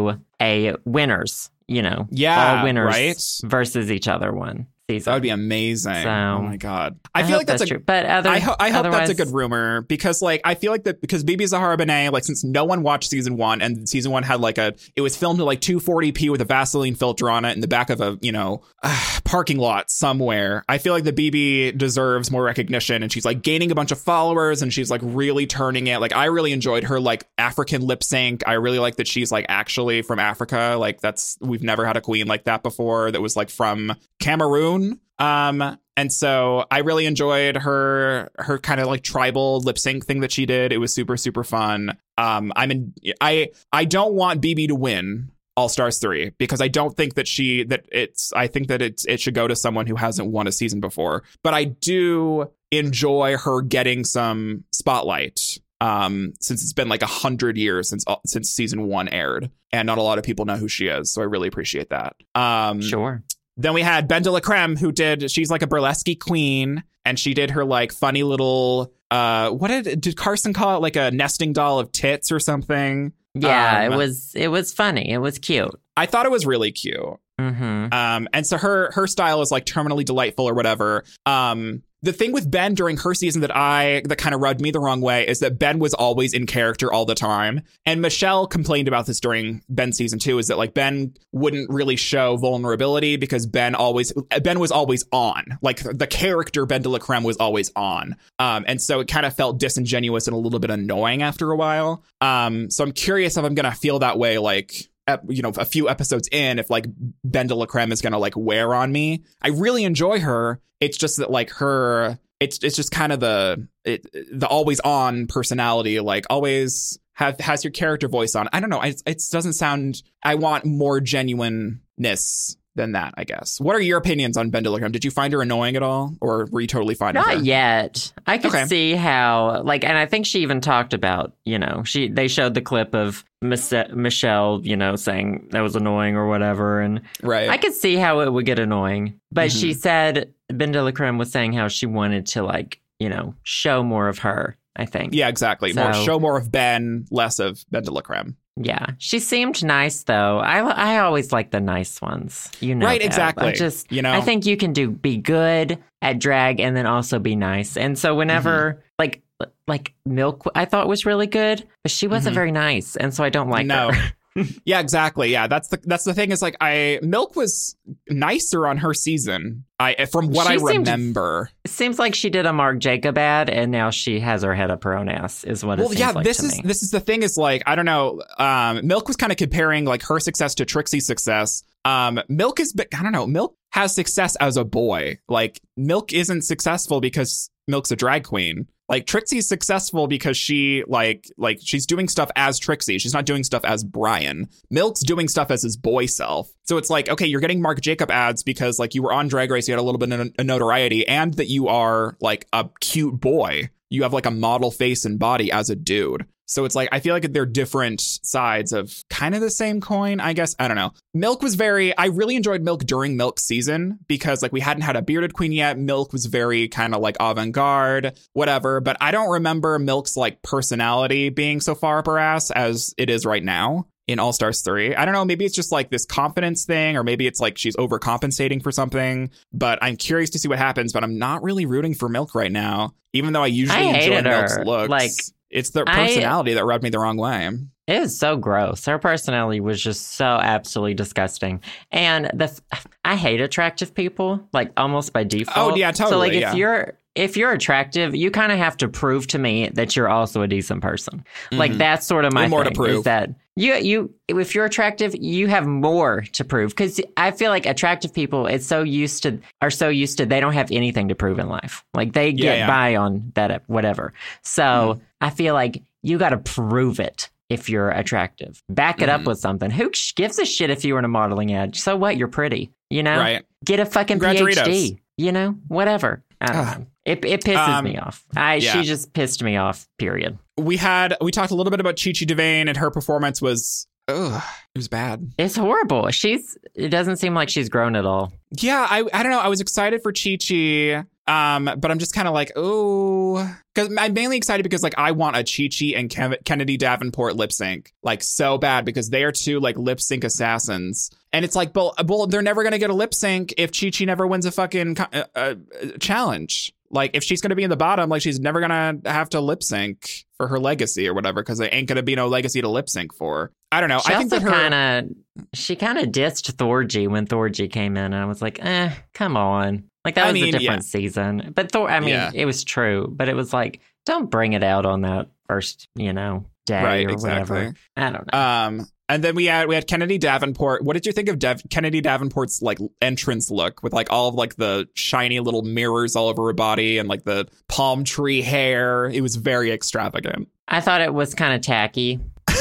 a winners you know Yeah, all winners right? versus each other one season that would be amazing. Oh so- oh my god. I, feel like that's, a true but other, I, ho- I hope that's a good rumor because, like, I feel like that because BeBe Zahara Benet, like, since no one watched season one and season one had like a, it was filmed at like 240p with a Vaseline filter on it in the back of a, you know, parking lot somewhere. I feel like the BeBe deserves more recognition and she's like gaining a bunch of followers and she's like really turning it. Like, I really enjoyed her like African lip sync. I really like that she's like actually from Africa. Like, that's, we've never had a queen like that before that was like from Cameroon. Um, and so I really enjoyed her her kind of like tribal lip sync thing that she did. It was super super fun. Um, I'm in. I I don't want BeBe to win All Stars three because I don't think that she that it's. I think that it's it should go to someone who hasn't won a season before. But I do enjoy her getting some spotlight. Um, since it's been like a hundred years since since season one aired, and not a lot of people know who she is, so I really appreciate that. Um, sure then we had Ben de la Creme, who did, she's like a burlesque queen, and she did her like funny little, uh, what did, did Carson call it? Like a nesting doll of tits or something? yeah Um, it was it was funny it was cute I thought it was really cute. Mm-hmm Um, and so her, her style is like terminally delightful or whatever. Um, the thing with Ben during her season that I that kind of rubbed me the wrong way is that Ben was always in character all the time. And Michelle complained about this during Ben season 2 is that like Ben wouldn't really show vulnerability because Ben always Ben was always on. Like the character Ben de la Creme was always on. Um and so it kind of felt disingenuous and a little bit annoying after a while. Um so I'm curious if I'm to feel that way like you know, a few episodes in, if like Ben is gonna like wear on me. I really enjoy her. It's just that like her it's it's just kind of the it, the always on personality, like always have has your character voice on. I don't know. It, it doesn't sound. I want more genuineness than that, I guess. What are your opinions on BenDeLaCreme? Did you find her annoying at all, or were you totally fine? Not with her? yet. I could Okay. see how, like, and I think she even talked about, you know, she they showed the clip of Miss, Michelle, you know, saying that was annoying or whatever, and Right. I could see how it would get annoying. But Mm-hmm. she said BenDeLaCreme was saying how she wanted to, like, you know, show more of her. I think. yeah, exactly. More show more of Ben, less of BenDeLaCreme. Yeah, she seemed nice though. I I always like the nice ones. You know, Right, that. exactly. I just You know? I think you can do be good at drag and then also be nice. And so whenever Mm-hmm. like like Milk, I thought was really good, but she wasn't Mhm. very nice, and so I don't like no. her. yeah, exactly. Yeah, that's the that's the thing. Is like I Milk was nicer on her season. I from what She I seemed- remember. It seems like she did a Mark Jacob ad, and now she has her head up her own ass. Is what it Well, yeah, like this is me. this is the thing. Is like I don't know. Um, Milk was kind of comparing like her success to Trixie's success. Um, Milk is, I don't know. Milk has success as a boy. Like Milk isn't successful because Milk's a drag queen. Like Trixie's successful because she like like she's doing stuff as Trixie. She's not doing stuff as Brian. Milk's doing stuff as his boy self. So it's like, okay, you're getting Mark Jacob ads because like you were on Drag Race, you had a little bit of notoriety, and that you are like a cute boy. You have like a model face and body as a dude. So it's like I feel like they're different sides of kind of the same coin, I guess. I don't know. Milk was very I really enjoyed Milk during Milk season because like we hadn't had a bearded queen yet. Milk was very kind of like avant-garde, whatever, but I don't remember Milk's like personality being so far up her ass as it is right now in All Stars 3. I don't know, maybe it's just like this confidence thing or maybe it's like she's overcompensating for something, but I'm curious to see what happens, but I'm not really rooting for Milk right now, even though I usually I enjoy Milk's looks. Like, it's the I- personality that rubbed me the wrong way. It is so gross. Her personality was just so absolutely disgusting. And the I hate attractive people, like almost by oh, default. Oh, yeah, totally. So like if yeah. you're if you're attractive, you kind of have to prove to me that you're also a decent person. Like Mhm. that's sort of my And more to prove. Is that you you if you're attractive, you have more to prove because I feel like attractive people it's so used to are so used to they don't have anything to prove in life. Like they get Yeah, yeah. by on that whatever. So I feel like you got to prove it if you're attractive. Back it up Mhm. with something. Who sh- gives a shit if you were in a modeling ad? So what? You're pretty. You know. Right. Get a fucking PhD. You know. Whatever. I don't Ah. know. It it pisses Um, me off. I yeah. she just pissed me off. Period. We had we talked a little bit about Chi Chi DeVayne and her performance was ugh, it was bad. It's horrible. She's. It doesn't seem like she's grown at all. Yeah, I I don't know. I was excited for Chi Chi. Um, but I'm just kind of like, oh, because I'm mainly excited because like I want a Chi Chi and Kev- Kennedy Davenport lip sync like so bad because they are two like lip sync assassins, and it's like, well, well they're never gonna get a lip sync if Chi Chi never wins a fucking uh, uh, challenge. Like if she's gonna be in the bottom, like she's never gonna have to lip sync for her legacy or whatever because there ain't gonna be no legacy to lip sync for. I don't know. She I think that her kind of she kind of dissed Thorgy when Thorgy came in, and I was like, eh, come on. Like that I was mean, a different yeah. season. But Thor, I mean, Yeah. it was true, but it was like, don't bring it out on that first, you know, day right or exactly. whatever. I don't know. Um, and then we had we had Kennedy Davenport. What did you think of Dev- Kennedy Davenport's like entrance look with like all of like the shiny little mirrors all over her body and like the palm tree hair? It was very extravagant. I thought it was kind of tacky.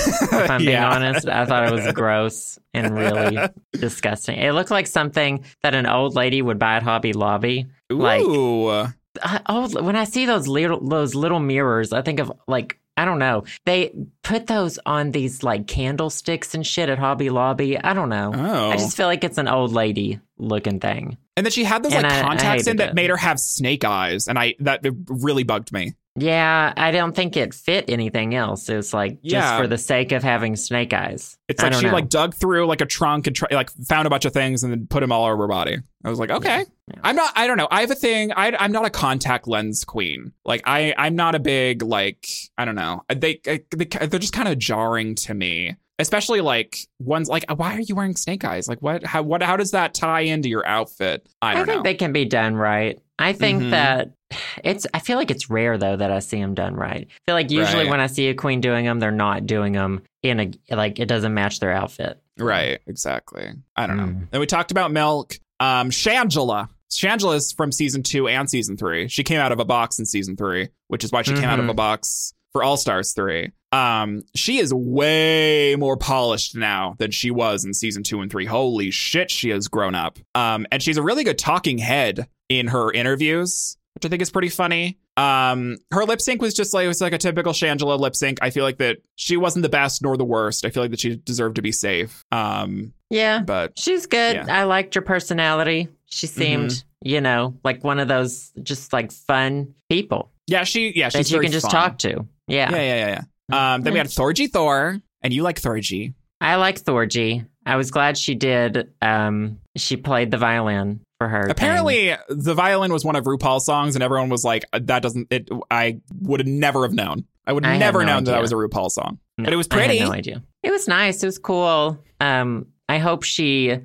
If I'm being Yeah. honest, I thought it was gross and really disgusting. It looked like something that an old lady would buy at Hobby Lobby. Like- Ooh, I- oh, when I see those little those little mirrors, I think of like I don't know. They put those on these like candlesticks and shit at Hobby Lobby. I don't know. oh. I just feel like it's an old lady looking thing. and then she had those and like I- I contacts in that it. made her have snake eyes, and I that really bugged me. Yeah, I don't think it fit anything else. It was like just for the sake of having snake eyes. It's like she know. like dug through like a trunk and tr- like found a bunch of things and then put them all over her body. I was like, okay. Yeah. I'm not. I don't know. I have a thing. I, I'm not a contact lens queen. Like I, I'm not a big like. I don't know. They, they they're just kind of jarring to me. Especially like ones like, why are you wearing snake eyes? Like what? How what? How does that tie into your outfit? I I, don't think know. they can be done right. I think Mhm. that it's. I feel like it's rare though that I see them done right. I feel like usually Right. when I see a queen doing them, they're not doing them in a like it doesn't match their outfit. right. Exactly. I don't know. Mm. Then we talked about milk. Um, Shangela. Shangela's from season two and season three. She came out of a box in season three, which is why she came out of a box for All Stars three. Um, she is way more polished now than she was in season two and three. Holy shit, she has grown up. Um, and she's a really good talking head in her interviews, which I think is pretty funny. Um, her lip sync was just like it was like a typical Shangela lip sync. I feel like that she wasn't the best nor the worst. I feel like that she deserved to be safe. Um, Yeah. but She's good. Yeah. I liked her personality. She seemed, you know, like one of those just like fun people yeah, she yeah she's that you can just fun. talk to. Yeah. Yeah, yeah, yeah, yeah. Um, then we had Thorgy Thor, and you like Thorgy. I like Thorgy. I was glad she did. Um, she played the violin for her. thing. Apparently, the violin was one of RuPaul's songs, and everyone was like, "That doesn't." It. I would have never have known. I would I never no known that that was a RuPaul song. No, but it was I had pretty. no idea. It was nice. It was cool. Um, I hope she.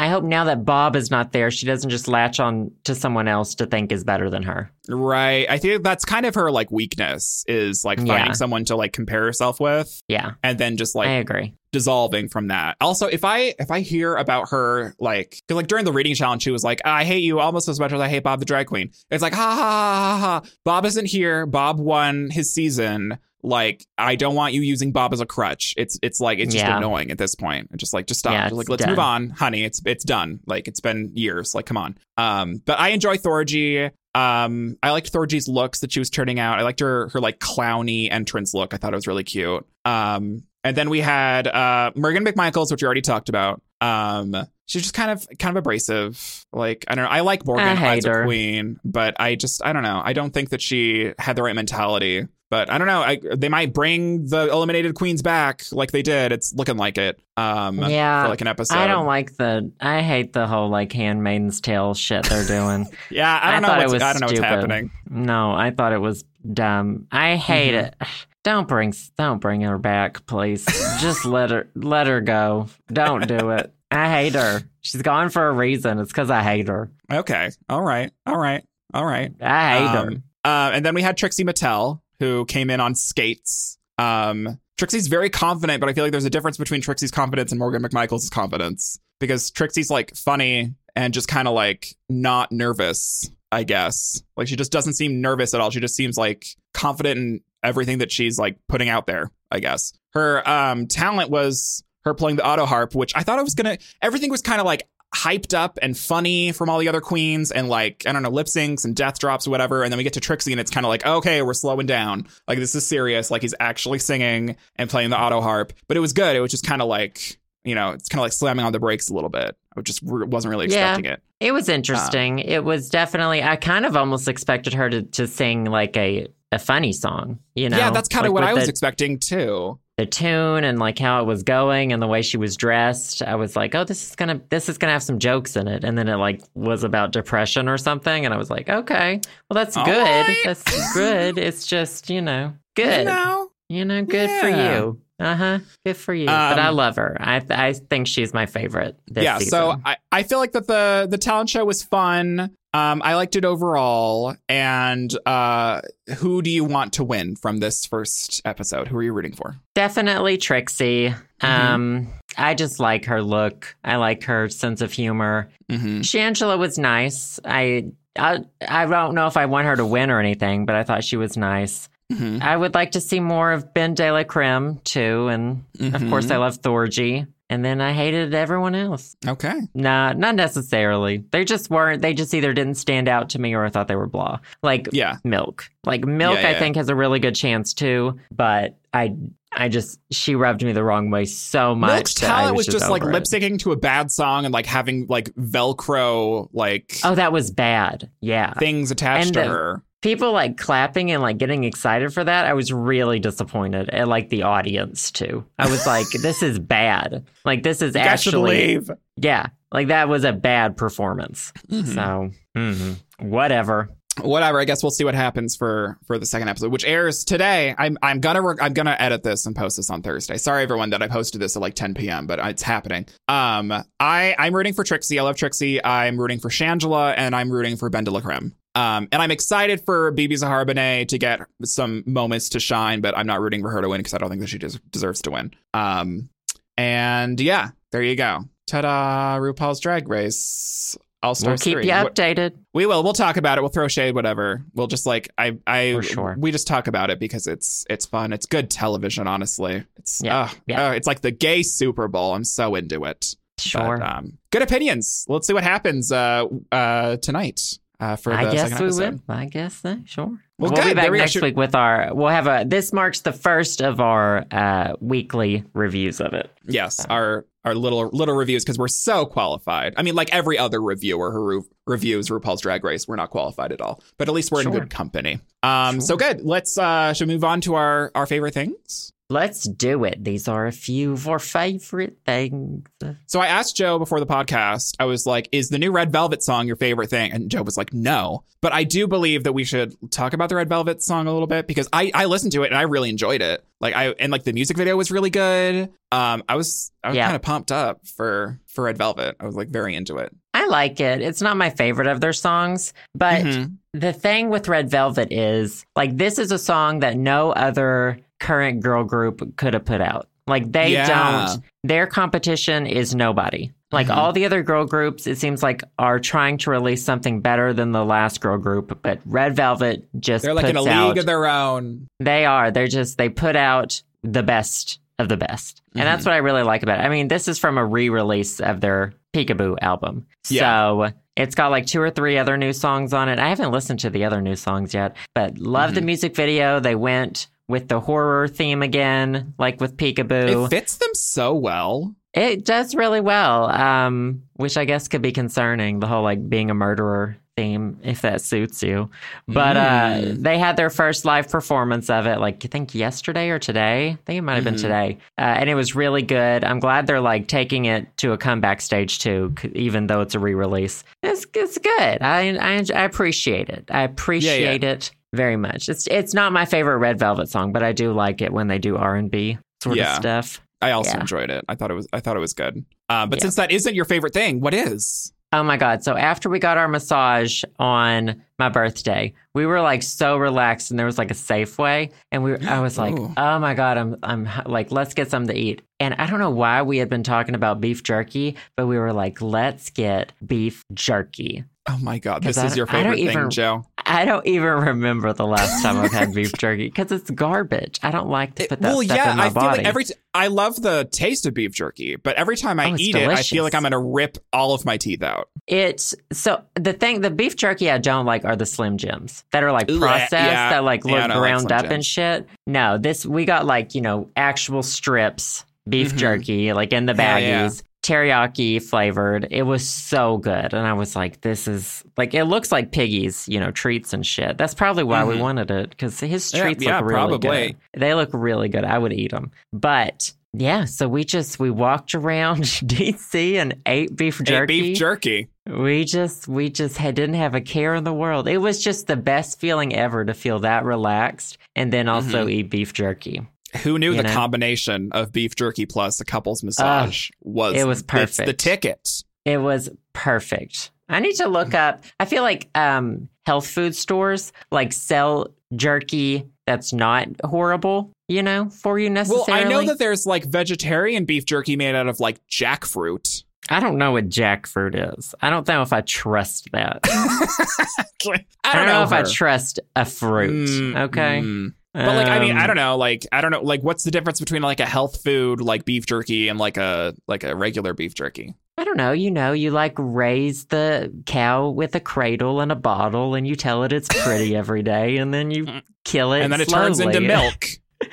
I hope now that Bob is not there, she doesn't just latch on to someone else to think is better than her. Right. I think that's kind of her like weakness is like finding Yeah. someone to like compare herself with, Yeah, and then just like I agree. dissolving from that. Also, if I if I hear about her like 'cause, like during the reading challenge, she was like, "I hate you almost as much as I hate Bob the drag queen." It's like, ha ha ha ha ha. Bob isn't here. Bob won his season. Like, I don't want you using Bob as a crutch. It's it's like it's just Yeah. annoying at this point. It's just like just stop. Yeah, Just, like let's done. move on, honey. It's it's done. Like it's been years. Like come on. Um, but I enjoy Thorgy. Um, I liked Thorgy's looks that she was turning out. I liked her her like clowny entrance look. I thought it was really cute. Um, and then we had uh Morgan McMichaels, which we already talked about. Um, she's just kind of kind of abrasive. Like I don't know. I like Morgan I as a her. queen, but I just I don't know. I don't think that she had the right mentality. But I don't know. I, they might bring the eliminated queens back like they did. It's looking like it. Um, Yeah, for like an episode. I don't like the. I hate the whole like Handmaid's Tale shit they're doing. Yeah, I don't know. thought it was I don't know what's stupid. happening. No, I thought it was dumb. I hate Mhm. it. Don't bring don't bring her back, please. Just let her let her go. Don't do it. I hate her. She's gone for a reason. It's because I hate her. Okay. All right. All right. All right. I hate her. Um, uh, and then we had Trixie Mattel, who came in on skates. Um, Trixie's very confident, but I feel like there's a difference between Trixie's confidence and Morgan McMichael's confidence because Trixie's like funny and just kind of like not nervous, I guess. Like she just doesn't seem nervous at all. She just seems like confident in everything that she's like putting out there, I guess. Her um talent was her playing the auto harp, which I thought it was gonna everything was kind of like hyped up and funny from all the other queens and like I don't know lip syncs and death drops or whatever and then we get to Trixie and it's kind of like okay we're slowing down like this is serious like he's actually singing and playing the auto harp but it was good it was just kind of like you know it's kind of like slamming on the brakes a little bit I just wasn't really Yeah. expecting it It was interesting. Um, it was definitely. I kind of almost expected her to, to sing like a, a funny song. You know. yeah that's kind of Like what I was the, expecting too the tune and like how it was going and the way she was dressed. I was like, oh, this is gonna this is gonna have some jokes in it. And then it like was about depression or something. And I was like, okay, well that's All good. right. That's good. It's just you know good. you know You know, good for you. Uh huh. Good for you. but I Um, love her. I I think she's my favorite. This yeah season. so I, I feel like that the the talent show was fun um i liked it overall and uh who do you want to win from this first episode who are you rooting for definitely Trixie. Mm-hmm. Um, I just like her look. I like her sense of humor. mm-hmm. Shangela was nice. I. I, I don't know if I want her to win or anything, but I thought she was nice. Mm-hmm. I would like to see more of Ben De La Creme too, and of course I love Thorgy. And then I hated everyone else. okay Nah, not necessarily. They just weren't. They just either didn't stand out to me or I thought they were blah. Like yeah Milk. Like Milk, Yeah, I yeah. think has a really good chance too. But I, I just she rubbed me the wrong way so much. milk's talent was just like lip syncing to a bad song and like having like velcro like Oh, that was bad. Yeah. things attached And to the- her people like clapping and like getting excited for that, I was really disappointed. And like the audience too. I was like, this is bad. Like this is you actually yeah. Like that was a bad performance. Mhm. So mhm. whatever. whatever i guess we'll see what happens for for the second episode which airs today i'm i'm gonna work i'm gonna edit this and post this on thursday sorry everyone that i posted this at like 10 p.m but it's happening um i i'm rooting for trixie i love trixie i'm rooting for shangela and i'm rooting for ben de la creme um, and I'm excited for BeBe Zahara Benet to get some moments to shine, but I'm not rooting for her to win because I don't think that she des- deserves to win. Um, and yeah, there you go. Ta-da! RuPaul's Drag Race. All Stars We'll keep 3. you updated. We will. We'll talk about it. We'll throw shade, whatever. We'll just like I I For sure. we just talk about it because it's it's fun. It's good television, honestly. It's Yeah, uh, yeah. uh, it's like the gay Super Bowl. I'm so into it. Sure. But, um, good opinions. Let's see what happens uh uh tonight uh for the I guess we episode. will. I guess so. Sure. Well, we'll good. be back we next Should- week with our. We'll have a. This marks the first of our uh, weekly reviews of it. Yes, our our little little reviews because we're so qualified. I mean, like every other reviewer who re- reviews RuPaul's Drag Race, we're not qualified at all. But at least we're in good company. Um, Sure. so good. Let's uh, should we move on to our our favorite things. Let's do it. These are a few of our favorite things. So I asked Joe before the podcast. I was like, "Is the new Red Velvet song your favorite thing?" And Joe was like, "No." But I do believe that we should talk about the Red Velvet song a little bit because I I listened to it and I really enjoyed it. Like I and like the music video was really good. Um, I was I was Yeah. kind of pumped up for for Red Velvet. I was like very into it. I like it. It's not my favorite of their songs, but Mhm. the thing with Red Velvet is like this is a song that no other current girl group could have put out. Like they Yeah. don't. Their competition is nobody. Like Mhm. all the other girl groups, it seems like are trying to release something better than the last girl group, but Red Velvet just They're like in a league of their own. They are. They're just they put out the best of the best. And that's Mm-hmm. what I really like about it. I mean, this is from a re-release of their Peekaboo album. Yeah. So it's got like two or three other new songs on it. I haven't listened to the other new songs yet, but love Mm-hmm. the music video. They went with the horror theme again, like with Peekaboo. It fits them so well. It does really well, um, which I guess could be concerning, the whole like being a murderer theme, if that suits you. But uh, Mm. they had their first live performance of it, like I think yesterday or today. I think it might have been Mhm. today. Uh, and it was really good. I'm glad they're like taking it to a comeback stage too, even though it's a re release. It's, it's good. I, I, I appreciate it. I appreciate it very much. It's, it's not my favorite Red Velvet song, but I do like it when they do R&B sort Yeah. of stuff. I also Yeah. enjoyed it. I thought it was I thought it was good. Uh, but Yeah. since that isn't your favorite thing, what is? Oh my God. So after we got our massage on my birthday, we were like so relaxed and there was like a Safeway and we I was like, Ooh. "Oh my God, I'm I'm like let's get something to eat." And I don't know why we had been talking about beef jerky, but we were like, "Let's get beef jerky." Oh my god, this is your favorite thing, even- Joe. I don't even remember the last time I've had beef jerky because it's garbage. I don't like to put that well, stuff yeah, in my I feel body. like every t- I love the taste of beef jerky, but every time I Oh, eat it, I feel like I'm gonna rip all of my teeth out. It's so the thing the beef jerky I don't like are the Slim Jims that are like processed yeah. that like look I don't like ground up Jims. and shit. No, this we got like, you know, actual strips, beef Mhm. jerky, like in the Hell yeah. baggies, teriyaki flavored. It was so good. And I was like, this is like it looks like piggies, you know, treats and shit. That's probably why we Mhm. wanted it because his treats yeah, look really probably. good. They look really good. I would eat them. But yeah, so we just we walked around DC and ate beef Ate jerky. beef jerky. We just we just had, didn't have a care in the world. It was just the best feeling ever to feel that relaxed and then also Mm-hmm. eat beef jerky. Who knew the know? combination of beef jerky plus a couple's massage was it was perfect. the ticket. It was perfect. I need to look up. I feel like um, health food stores like sell jerky that's not horrible, you know, for you Well, necessarily. I know that there's like vegetarian beef jerky made out of like jackfruit. I don't know what jackfruit is. I don't know if I trust that. I I don't, don't know, if I trust a fruit. Mm, okay. mm. But like, I mean, I Um, don't know. Like, I don't know. Like, what's the difference between like a health food like beef jerky and like a like a regular beef jerky? I don't know. You know, you like raise the cow with a cradle and a bottle, and you tell it it's pretty every day, and then you kill it, and then it turns into milk.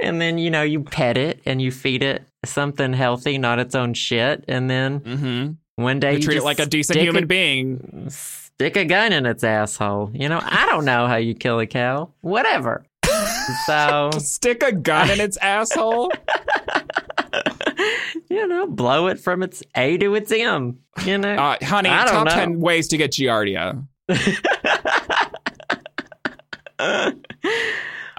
and then you know you pet it and you feed it something healthy, not its own shit, and then Mm-hmm. one day You you, treat it like a decent human a, being. Stick a gun in its asshole. You know, I don't know how you kill a cow. Whatever. so Stick a gun in its asshole. you know, blow it from its A to its M. You know. Uh, honey, top know. ten ways to get giardia. I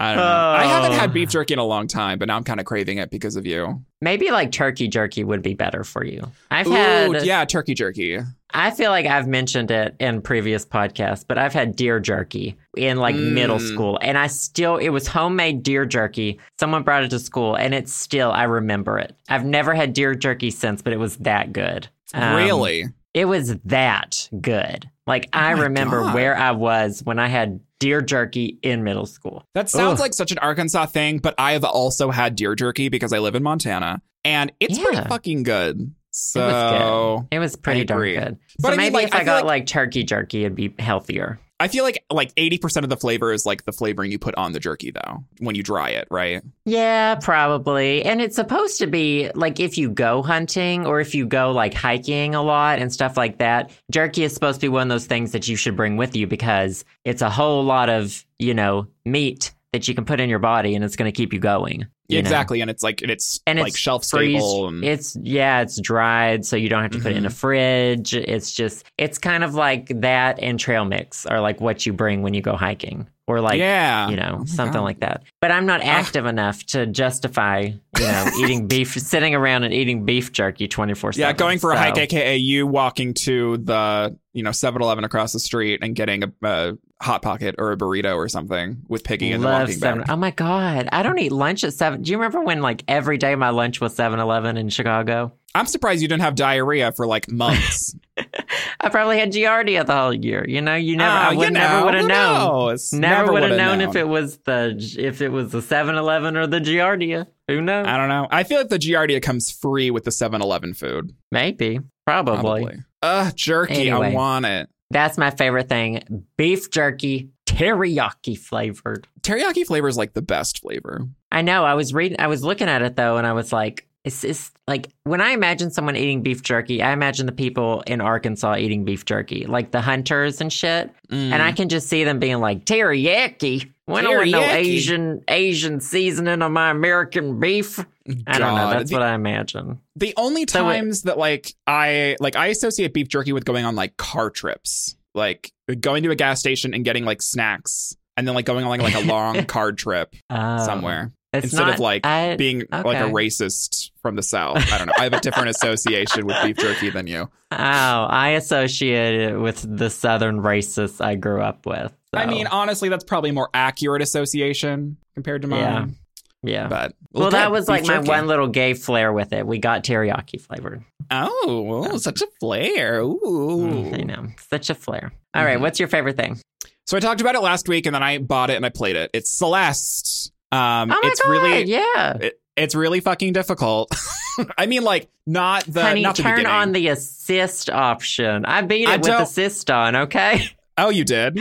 don't know. I haven't had beef jerky in a long time, but now I'm kind of craving it because of you. Maybe like turkey jerky would be better for you. I've Ooh, had yeah, turkey jerky. I feel like I've mentioned it in previous podcasts, but I've had deer jerky in like Mm. middle school and I still it was homemade deer jerky. Someone brought it to school and it's still I remember it. I've never had deer jerky since, but it was that good. Um, really? It was that good. Like I Oh remember God. where I was when I had deer jerky in middle school. That sounds Ugh. like such an Arkansas thing, but I have also had deer jerky because I live in Montana, and it's Yeah. pretty fucking good. So good. It was pretty darn good. But so I mean, maybe like, if I I, got like- like, turkey jerky, it'd be healthier. I feel like like eighty percent of the flavor is like the flavoring you put on the jerky, though, when you dry it, right? Yeah, probably. And it's supposed to be like if you go hunting or if you go like hiking a lot and stuff like that, jerky is supposed to be one of those things that you should bring with you because it's a whole lot of, you know, meat that you can put in your body and it's going to keep you going. You know? exactly, and it's like and it's And like it's shelf freeze- stable. And, It's yeah, it's dried, so you don't have to put it in a Mm-hmm. fridge. It's just it's kind of like that and trail mix are like what you bring when you go hiking. Or like yeah, you know, Oh something God. like that. But I'm not active enough to justify, you know, eating beef, sitting around and eating beef jerky 24 7. Yeah, going for a hike, aka you walking to the you know 7-Eleven across the street and getting a, a hot pocket or a burrito or something with Piggy and Love walking seven. Oh my God. I don't eat lunch at seven. Do you remember when like every day my lunch was 7 Eleven in Chicago? I'm surprised you didn't have diarrhea for like months. I probably had Giardia the whole year. You know, you never, Oh, I you would never would have known. knows? Never, would have would've known, if it was the if it was the 7-Eleven or the Giardia. Who knows? I don't know. I feel like the Giardia comes free with the 7-Eleven food. Maybe. Probably. Ugh, jerky. I want it. That's my favorite thing. Beef jerky, teriyaki flavored. Teriyaki flavor is like the best flavor. I know. I was reading I was looking at it though and I was like it's, it's like when I imagine someone eating beef jerky, I imagine the people in Arkansas eating beef jerky, like the hunters and shit. Mm. And I can just see them being like, teriyaki. When I want no Asian Asian seasoning on my American beef. I don't know. That's the, what I imagine. the only So it- times that like I like I associate beef jerky with going on like car trips, like going to a gas station and getting like snacks, and then like going on like, like a long car trip Oh. somewhere It's instead not, of like I, being like a racist from the south. I don't know. I have a different association with beef jerky than you. Oh, I associate it with the southern racists I grew up with. I mean, honestly, that's probably a more accurate association compared to mine. Yeah. yeah. But well, good. that was Beef like my one little gay flair with it. We got teriyaki flavored. Oh, well, such a flair. Ooh. I know, such a flair. All right, Mhm. what's your favorite thing? So I talked about it last week, and then I bought it and I played it. It's Celeste. Um, Oh my it's god! really, yeah, it, it's really fucking difficult. I mean, like not the honey, not the turn beginning. on the assist option. I beat it I with don't- assist on. Okay, Oh, you did?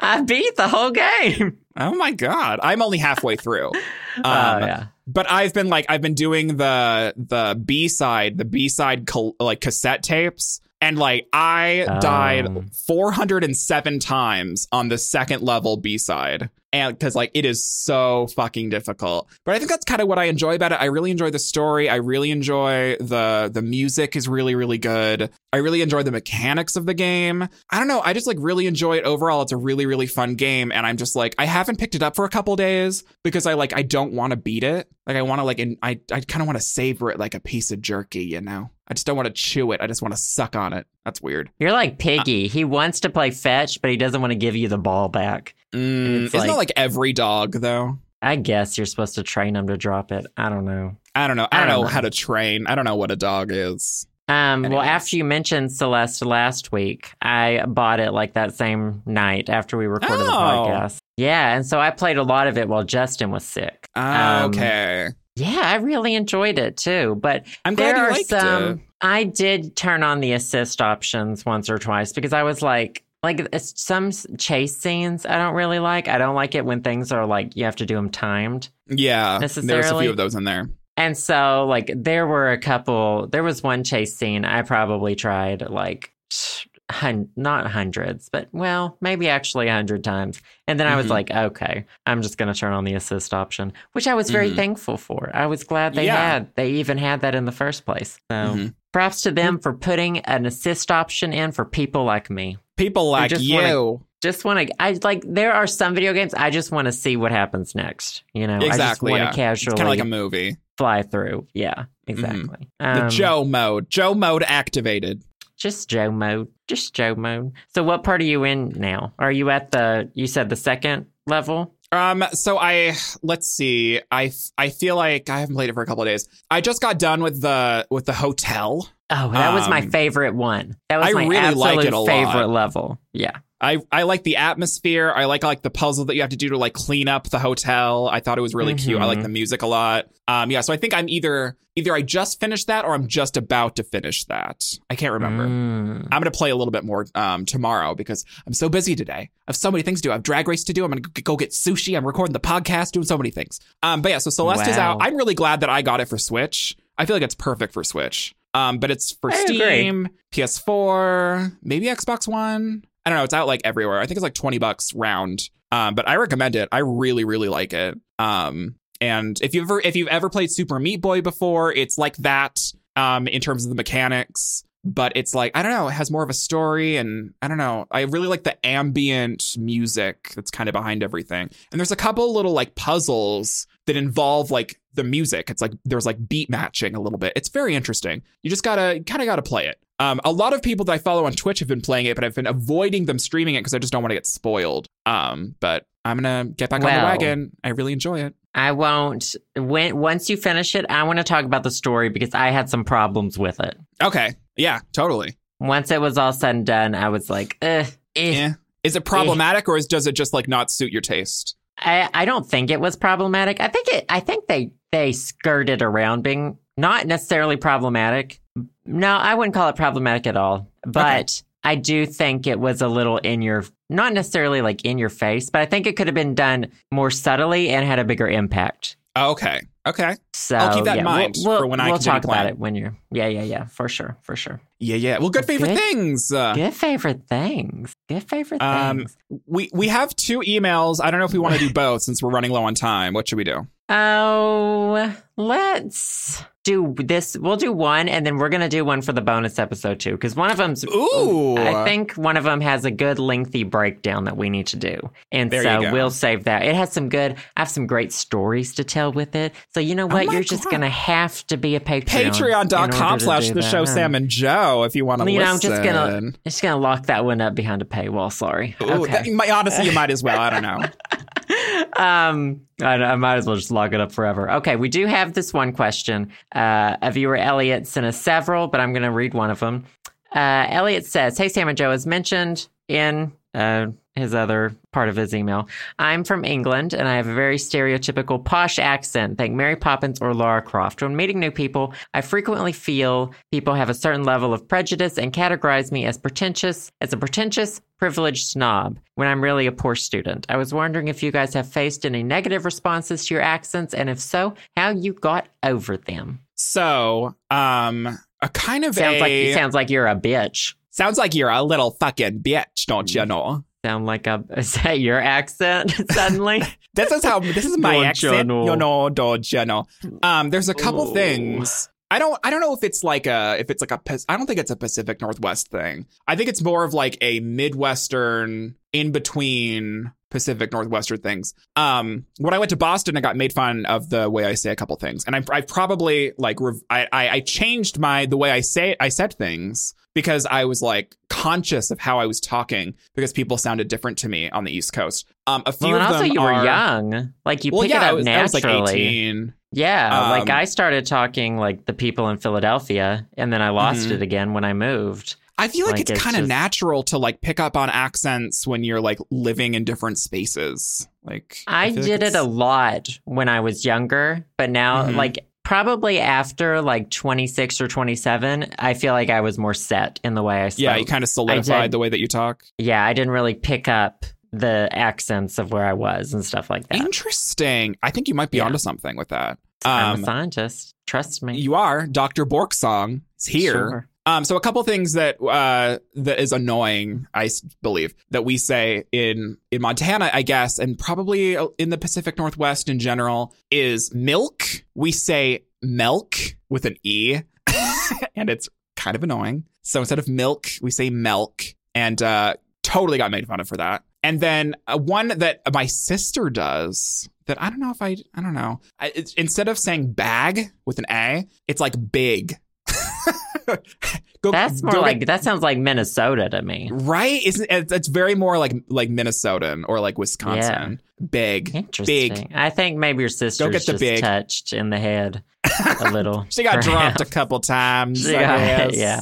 I beat the whole game. Oh my god, I'm only halfway through. Um, oh yeah. But I've been like I've been doing the the B side, the B side col- like cassette tapes, and like I Oh. died 407 times on the second level B side. And because like it is so fucking difficult, but I think that's kind of what I enjoy about it. I really enjoy the story. I really enjoy the the music is really really good. I really enjoy the mechanics of the game. I don't know. I just like really enjoy it overall. It's a really really fun game, and I'm just like I haven't picked it up for a couple days because I like I don't want to beat it. Like I want to like in, I I kind of want to savor it like a piece of jerky, you know. I just don't want to chew it. I just want to suck on it. That's weird. You're like Piggy. he wants to play fetch, but he doesn't want to give you the ball back. Mm, It's isn't that like- like every dog though? I guess you're supposed to train him to drop it. I don't know. I don't know. I I don't, don't know, know. how to train. I don't know what a dog is. Um, well, after you mentioned Celeste last week, I bought it like that same night after we recorded the Oh. podcast. Yeah, and so I played a lot of it while Justin was sick. Um, okay. Yeah, I really enjoyed it too. But I'm glad there you are liked some. it. I did turn on the assist options once or twice because I was like, like some chase scenes I don't really like. I don't like it when things are like you have to do them timed. Yeah. There's a few of those in there. And so, like, there were a couple. There was one chase scene I probably tried like hun- not hundreds, but well, maybe actually a hundred times. And then I was Mhm. like, okay, I'm just going to turn on the assist option, which I was very Mhm. thankful for. I was glad they Yeah. had. They even had that in the first place. So, Mhm. props to them for putting an assist option in for people like me. People like you. wanna- Just want to, I like. There are some video games I just want to see what happens next. You know, Exactly. I yeah. just want to It's casually kind of like a movie. fly through. Yeah, exactly. The Um, Joe mode. Joe mode activated. Just Joe mode. Just Joe mode. So, what part are you in now? Are you at the? You said the second level. Um, so I let's see. I I feel like I haven't played it for a couple of days. I just got done with the with the hotel. Oh, that was my Um, favorite one. That was I my really absolute like it a lot. favorite level. Yeah. I, I like the atmosphere. I like like the puzzle that you have to do to like clean up the hotel. I thought it was really cute. I like the music a lot. Um, yeah. So I think I'm either either I just finished that or I'm just about to finish that. I can't remember. Mm. I'm gonna play a little bit more um, tomorrow because I'm so busy today. I have so many things to do. I have drag race to do. I'm gonna go get sushi. I'm recording the podcast, doing so many things. Um, but yeah, so Celeste is out. I'm really glad that I got it for Switch. I feel like it's perfect for Switch. Um, but it's for I agree. Steam, PS4, maybe Xbox One. I don't know. It's out like everywhere. I think it's like 20 bucks round. Um, but I recommend it. I really, really like it. Um, and if you've ever if you've ever played Super Meat Boy before, it's like that um, in terms of the mechanics. But it's like I don't know. It has more of a story, and I don't know. I really like the ambient music that's kind of behind everything. And there's a couple little like puzzles that involve like the music. It's like there's like beat matching a little bit. It's very interesting. You just gotta kind of gotta play it. Um, a lot of people that I follow on Twitch have been playing it, but I've been avoiding them streaming it because I just don't want to get spoiled. Um, but I'm gonna get back on the wagon. I really enjoy it. I won't. When once you finish it, I want to talk about the story because I had some problems with it. Okay, yeah, totally. Once it was all said and done, I was like, eh, eh. Yeah. Is it problematic or is, does it just like not suit your taste? I, I don't think it was problematic. I think it. I think they they skirted around being not necessarily problematic. No, I wouldn't call it problematic at all. But I do think it was a little in your, not necessarily like in your face, but I think it could have been done more subtly and had a bigger impact. Oh, okay, okay, So I'll keep that in mind we'll, for when I we'll talk about it when you're. Yeah, yeah, yeah, for sure, for sure. yeah, yeah. Well, good favorite Good. things. Uh, Good favorite things. Good favorite Um, things. we we have two emails. I don't know if we want to do both since we're running low on time. What should we do? Oh, let's do this. We'll do one, and then we're gonna do one for the bonus episode too, because one of them's. Ooh. I think one of them has a good lengthy breakdown that we need to do, and There so we'll save that. It has some good. I have some great stories to tell with it. So you know Oh what? my You're just gonna have to be a Patreon. Patreon.com/slash The show Sam and Joe if you want to You know, listen. I'm just gonna, I'm just gonna lock that one up behind a paywall. Sorry. Ooh, okay. that- honestly, you might as well. I don't know. um, I, I might as well just log it up forever. Okay, we do have this one question. Uh, a viewer Elliot sent us several, but I'm going to read one of them. Uh, Elliot says, "Hey Sam and Joe, as mentioned in uh, his other part of his email, I'm from England and I have a very stereotypical posh accent. Think Mary Poppins or Laura Croft. When meeting new people, I frequently feel people have a certain level of prejudice and categorize me as pretentious, as a pretentious, privileged snob when I'm really a poor student. I was wondering if you guys have faced any negative responses to your accents, and if so, how you got over them. So, um, a kind of Sounds a like sounds like you're a bitch. Sounds like you're a little fucking bitch, don't you know? Sound like a is that your accent suddenly? This is how this is my Don't you accent. know? You know, don't you know? Um, there's a couple Ooh. things. I don't. I don't know if it's like a. If it's like a I don't think it's a Pacific Northwest thing. I think it's more of like a Midwestern in between Pacific Northwestern things. Um, when I went to Boston, I got made fun of the way I say a couple things, and I, I probably like. Rev- I, I I changed my the way I say I said things because I was like conscious of how I was talking because people sounded different to me on the East Coast. Um, a few well, and of also you are, were young, like you well, pick yeah, it I up was, I was like naturally. 18. Yeah, like Um, I started talking like the people in Philadelphia, and then I lost Mhm. it again when I moved. I feel like, Like, it's, it's kind of just- natural to like pick up on accents when you're like living in different spaces. Like I, like did it a lot when I was younger, but now, Mhm. like, probably after like 26 or 27, I feel like I was more set in the way I spoke. Yeah, you kind of solidified did. the way that you talk. yeah, I didn't really pick up the accents of where I was and stuff like that. Interesting. I think you might be Yeah. onto something with that. I'm Um, a scientist. Trust me. You are. Dr. Borksong is here. Sure. Um, so a couple things that uh, that is annoying, I believe, that we say in in Montana, I guess, and probably in the Pacific Northwest in general, is milk. We say milk with an e, and it's kind of annoying. So instead of milk, we say milk, and uh, totally got made fun of for that. And then uh, one that my sister does that I don't know if I I don't know. I, instead of saying bag with an a, it's like big. Go- That's more like, get- that sounds like Minnesota to me. right. Isn't it, it's very more like like Minnesotan or like Wisconsin. Big. Interesting. Big. I think maybe your sister just big. touched in the head a little. She got dropped a couple times. Got- yeah.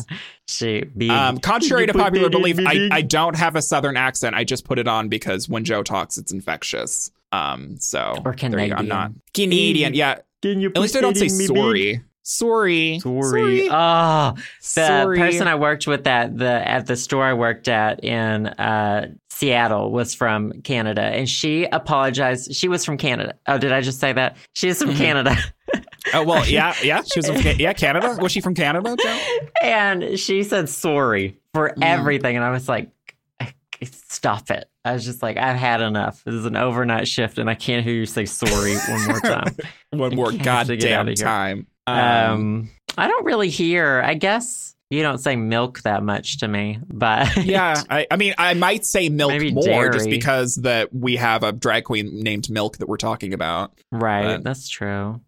She Um, contrary to Can you put popular belief, I. I don't have a southern accent. I just put it on because when Joe talks, it's infectious. Um, so Or go. I'm not Canadian. Yeah, Can you at least I don't say sorry. Sorry. Sorry. Oh, the Sorry. person I worked with at the at the store I worked at in uh, Seattle was from Canada, and she apologized. She was from Canada. Oh, did I just say that? She is from Mhm. Canada, Oh well, yeah, yeah. She was from Ca- yeah Canada. Was she from Canada, Joe? and she said sorry for Mm. everything, and I was like, "Stop it!" I was just like, "I've had enough. This is an overnight shift, and I can't hear you say sorry one more time." One more can't to get goddamn out of time. Um, I don't really hear. I guess you don't say milk that much to me, but yeah, I, I mean, I might say milk more just because that we have a drag queen named Milk that we're talking about. right, But- that's true.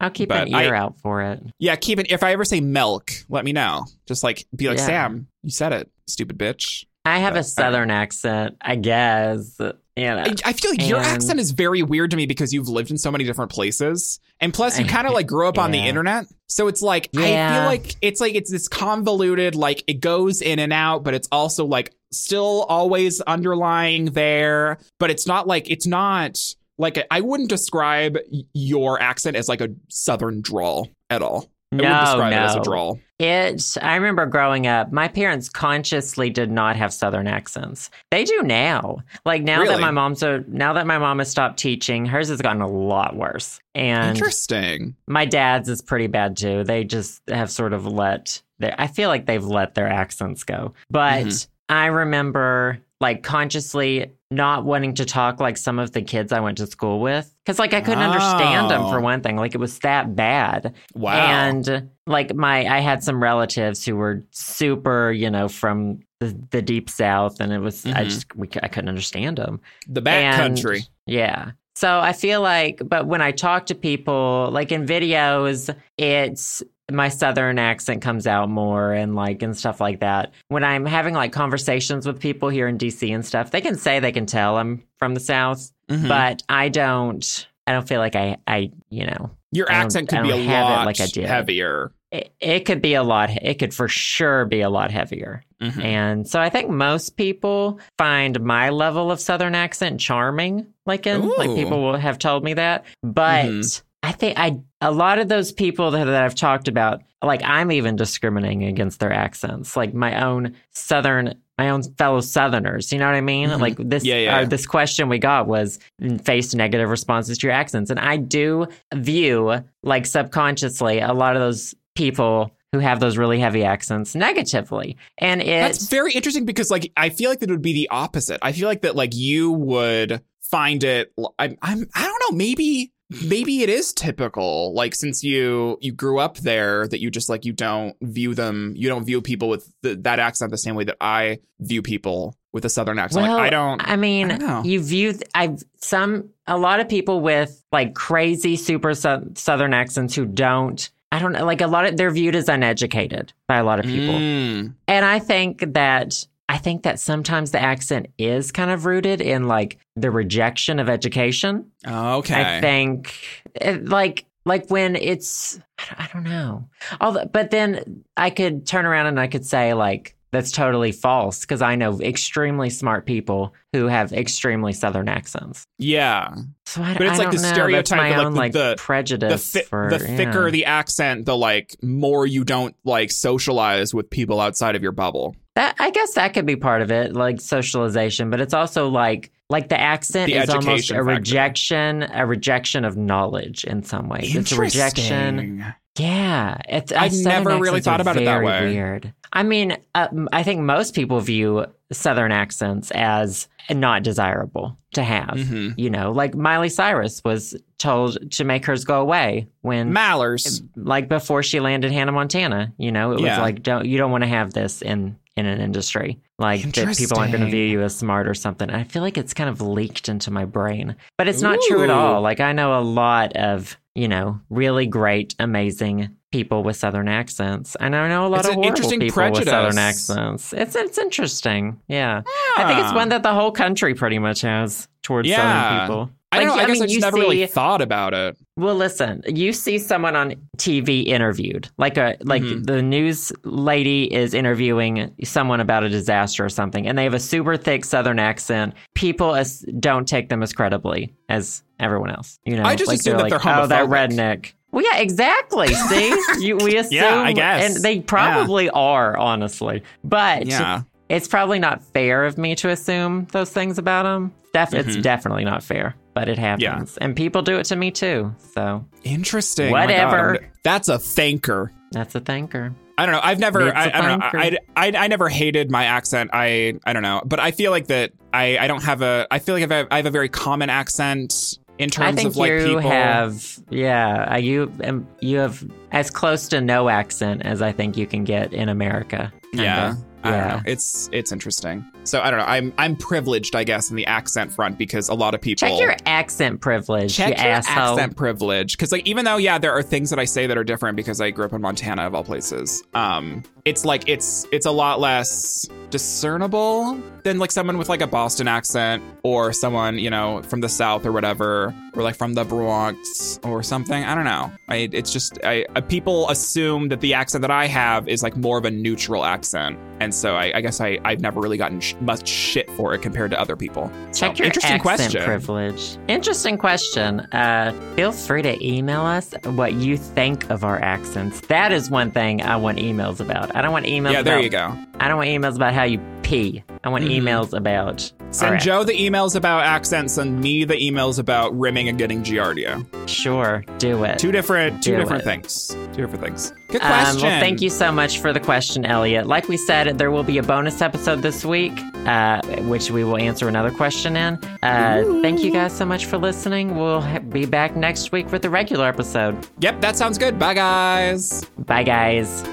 I'll keep an ear I- out for it. Yeah, keep it. If I ever say milk, let me know. Just like be like Yeah. Sam, you said it, stupid bitch. I have But- a southern accent, I guess. Know, I, feel like your And- accent is very weird to me because you've lived in so many different places, and plus you kind of like grew up on the internet. So it's like I feel like it's like it's this convoluted, like it goes in and out, but it's also like still always underlying there. But it's not like it's not like I wouldn't describe your accent as like a southern drawl at all. I no, wouldn't describe no. it as a drawl. It. I remember growing up. My parents consciously did not have southern accents. They do now. Like now that my mom's a now that my mom has stopped teaching, hers has gotten a lot worse. And Interesting. my dad's is pretty bad too. They just have sort of let their, I feel like they've let their accents go. But Mhm. I remember like consciously not wanting to talk like some of the kids I went to school with cuz like I couldn't understand them for Oh. one thing. Like it was that bad. Wow. And like my I had some relatives who were super, you know, from the, the deep south and it was I Mhm. just we, I couldn't understand them. the back And- country. Yeah. So I feel like, but when I talk to people, like in videos, it's my southern accent comes out more and like and stuff like that. When I'm having like conversations with people here in DC and stuff, they can say they can tell I'm from the south, Mhm. but I don't. I don't feel like I, I, you know, Your accent could be a lot like I did. heavier. it, it could be a lot. It could for sure be a lot heavier. Mhm. And so I think most people find my level of Southern accent charming. Like in like people will have told me that. But Mhm. I think I a lot of those people that, that I've talked about, like I'm even discriminating against their accents. Like my own Southern my own fellow Southerners. You know what I mean? Mhm. Like this Yeah, yeah, uh, yeah. this question we got was face negative responses to your accents. And I do view like subconsciously a lot of those people who have those really heavy accents negatively. And That's it's very interesting because like I feel like that would be the opposite. I feel like that like you would find it I'm I'm I don't know, maybe maybe it is typical like since you you grew up there that you just like you don't view them you don't view people with the, that accent the same way that I view people with a southern accent. well, like I don't I mean, I don't you view I've some a lot of people with like crazy super sou- southern accents who don't I don't know like a lot of they're viewed as uneducated by a lot of people. Mm. And I think that I think that sometimes the accent is kind of rooted in like the rejection of education. Oh, okay. I think it, like like when it's I don't- know. Although, but then I could turn around and I could say like that's totally false because I know extremely smart people who have extremely southern accents. yeah. So I, But it's I like the know. stereotype of, like, own the- like the- The, prejudice thi- for the thicker yeah. the accent, the like more you don't like socialize with people outside of your bubble. That I guess that could be part of it, like socialization, but it's also like like the accent The is almost a factor. rejection, a rejection of knowledge in some ways. It's a rejection. Yeah, it's. I've never really thought about it that way. Weird. I mean, uh, I think most people view Southern accents as not desirable to have. Mhm. You know, like Miley Cyrus was told to make hers go away when Mallers. like before she landed Hannah Montana. You know, it was like don't you don't want to have this in in an industry like that people aren't going to view you as smart or something. I feel like it's kind of leaked into my brain, but it's not true at all. Like I know a lot of you know really great, amazing people with southern accents, and I know a lot It's of horrible interesting people with southern accents. It's it's interesting. Yeah, I think it's one that the whole country pretty much has. towards Yeah. Southern people. I don't Like, know. I, guess mean, I just you never really thought about it. Well, listen, you see someone on TV interviewed, like a like Mhm. the news lady is interviewing someone about a disaster or something, and they have a super thick Southern accent. People as, don't take them as credibly as everyone else. You know, I just like assume that like, they're oh, that redneck. Well, yeah, exactly. See, you, we assume, yeah, I guess. and they probably are, honestly. But Yeah. it's probably not fair of me to assume those things about them. Def- It's Mhm. definitely not fair, but it happens, and people do it to me too. So Interesting. Oh Whatever. I'm- That's a thinker. that's a thinker. I don't know. I've never. It's I, I don't know. I, I I never hated my accent. I I don't know. But I feel like that. I I don't have a. I feel like I have, I have a very common accent in terms I think of like you people. have, yeah, uh, you um, you have as close to no accent as I think you can get in America. kinda. Yeah. I don't yeah. know. It's it's interesting. So I don't know. I'm I'm privileged, I guess, in the accent front because a lot of people Check your accent privilege, check you your asshole. accent privilege because like even though yeah there are things that i say that are different because i grew up in montana of all places um it's like it's it's a lot less discernible than like someone with like a boston accent or someone you know from the south or whatever or like from the bronx or something i don't know I, it's just I, uh, people assume that the accent that i have is like more of a neutral accent and so i, I guess I, i've never really gotten sh- much shit for it compared to other people Check So, your interesting accent question privilege. Interesting question. Uh, feel free to email us what you think of our accents. That is one thing I want emails about. I don't want emails. yeah there about, you go I don't want emails about how you pee. I want Mhm. emails about. Send Joe the emails about accents, send me the emails about rimming and getting giardia. Sure, do it. Two different, two Do different it. things. Two different things. Good Um, question. well, thank you so much for the question, Elliot. Like we said, there will be a bonus episode this week, uh, which we will answer another question in. Uh, thank you guys so much for listening. We'll ha- be back next week with a regular episode. Yep, that sounds good. Bye, guys. Bye, guys.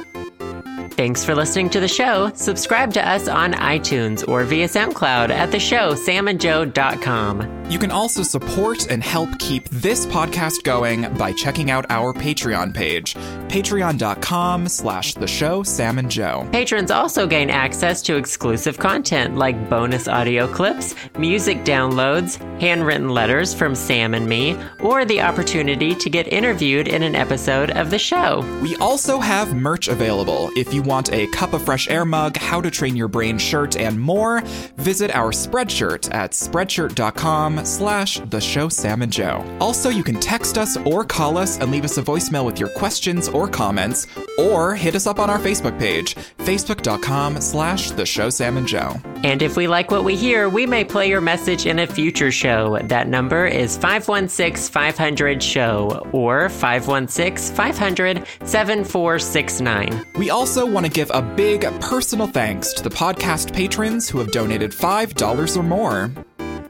Thanks for listening to the show. Subscribe to us on iTunes or via SoundCloud at the show samandjoe.com. You can also support and help keep this podcast going by checking out our Patreon page, patreon.com slash the show Sam and Joe. Patrons also gain access to exclusive content like bonus audio clips, music downloads, handwritten letters from Sam and me, or the opportunity to get interviewed in an episode of the show. We also have merch available. If you want a cup of fresh air mug, how to train your brain shirt, and more, visit our Spreadshirt at spreadshirt.com slash the show Sam and Joe. Also, you can text us or call us and leave us a voicemail with your questions or comments, or hit us up on our Facebook page, facebook.com slash the show Sam and Joe. And if we like what we hear, we may play your message in a future show. That number is 516 500 SHOW or 516 500 7469. We also want to give a big personal thanks to the podcast patrons who have donated $5 or more.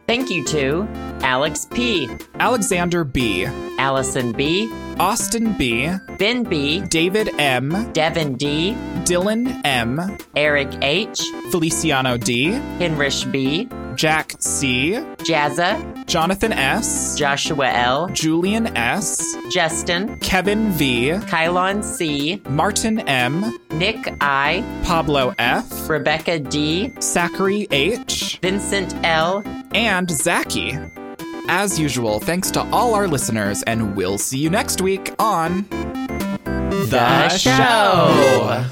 Thank you to Alex P., Alexander B., Allison B., Austin B., Ben B., David M., Devin D., Dylan M., Eric H., Feliciano D., Hinrich B., Jack C., Jazza, Jonathan S., Joshua L., Julian S., Justin, Kevin V., Kylon C., Martin M., Nick I., Pablo F., Rebecca D., Zachary H., Vincent L., and Zachy. As usual, thanks to all our listeners, and we'll see you next week on The Show.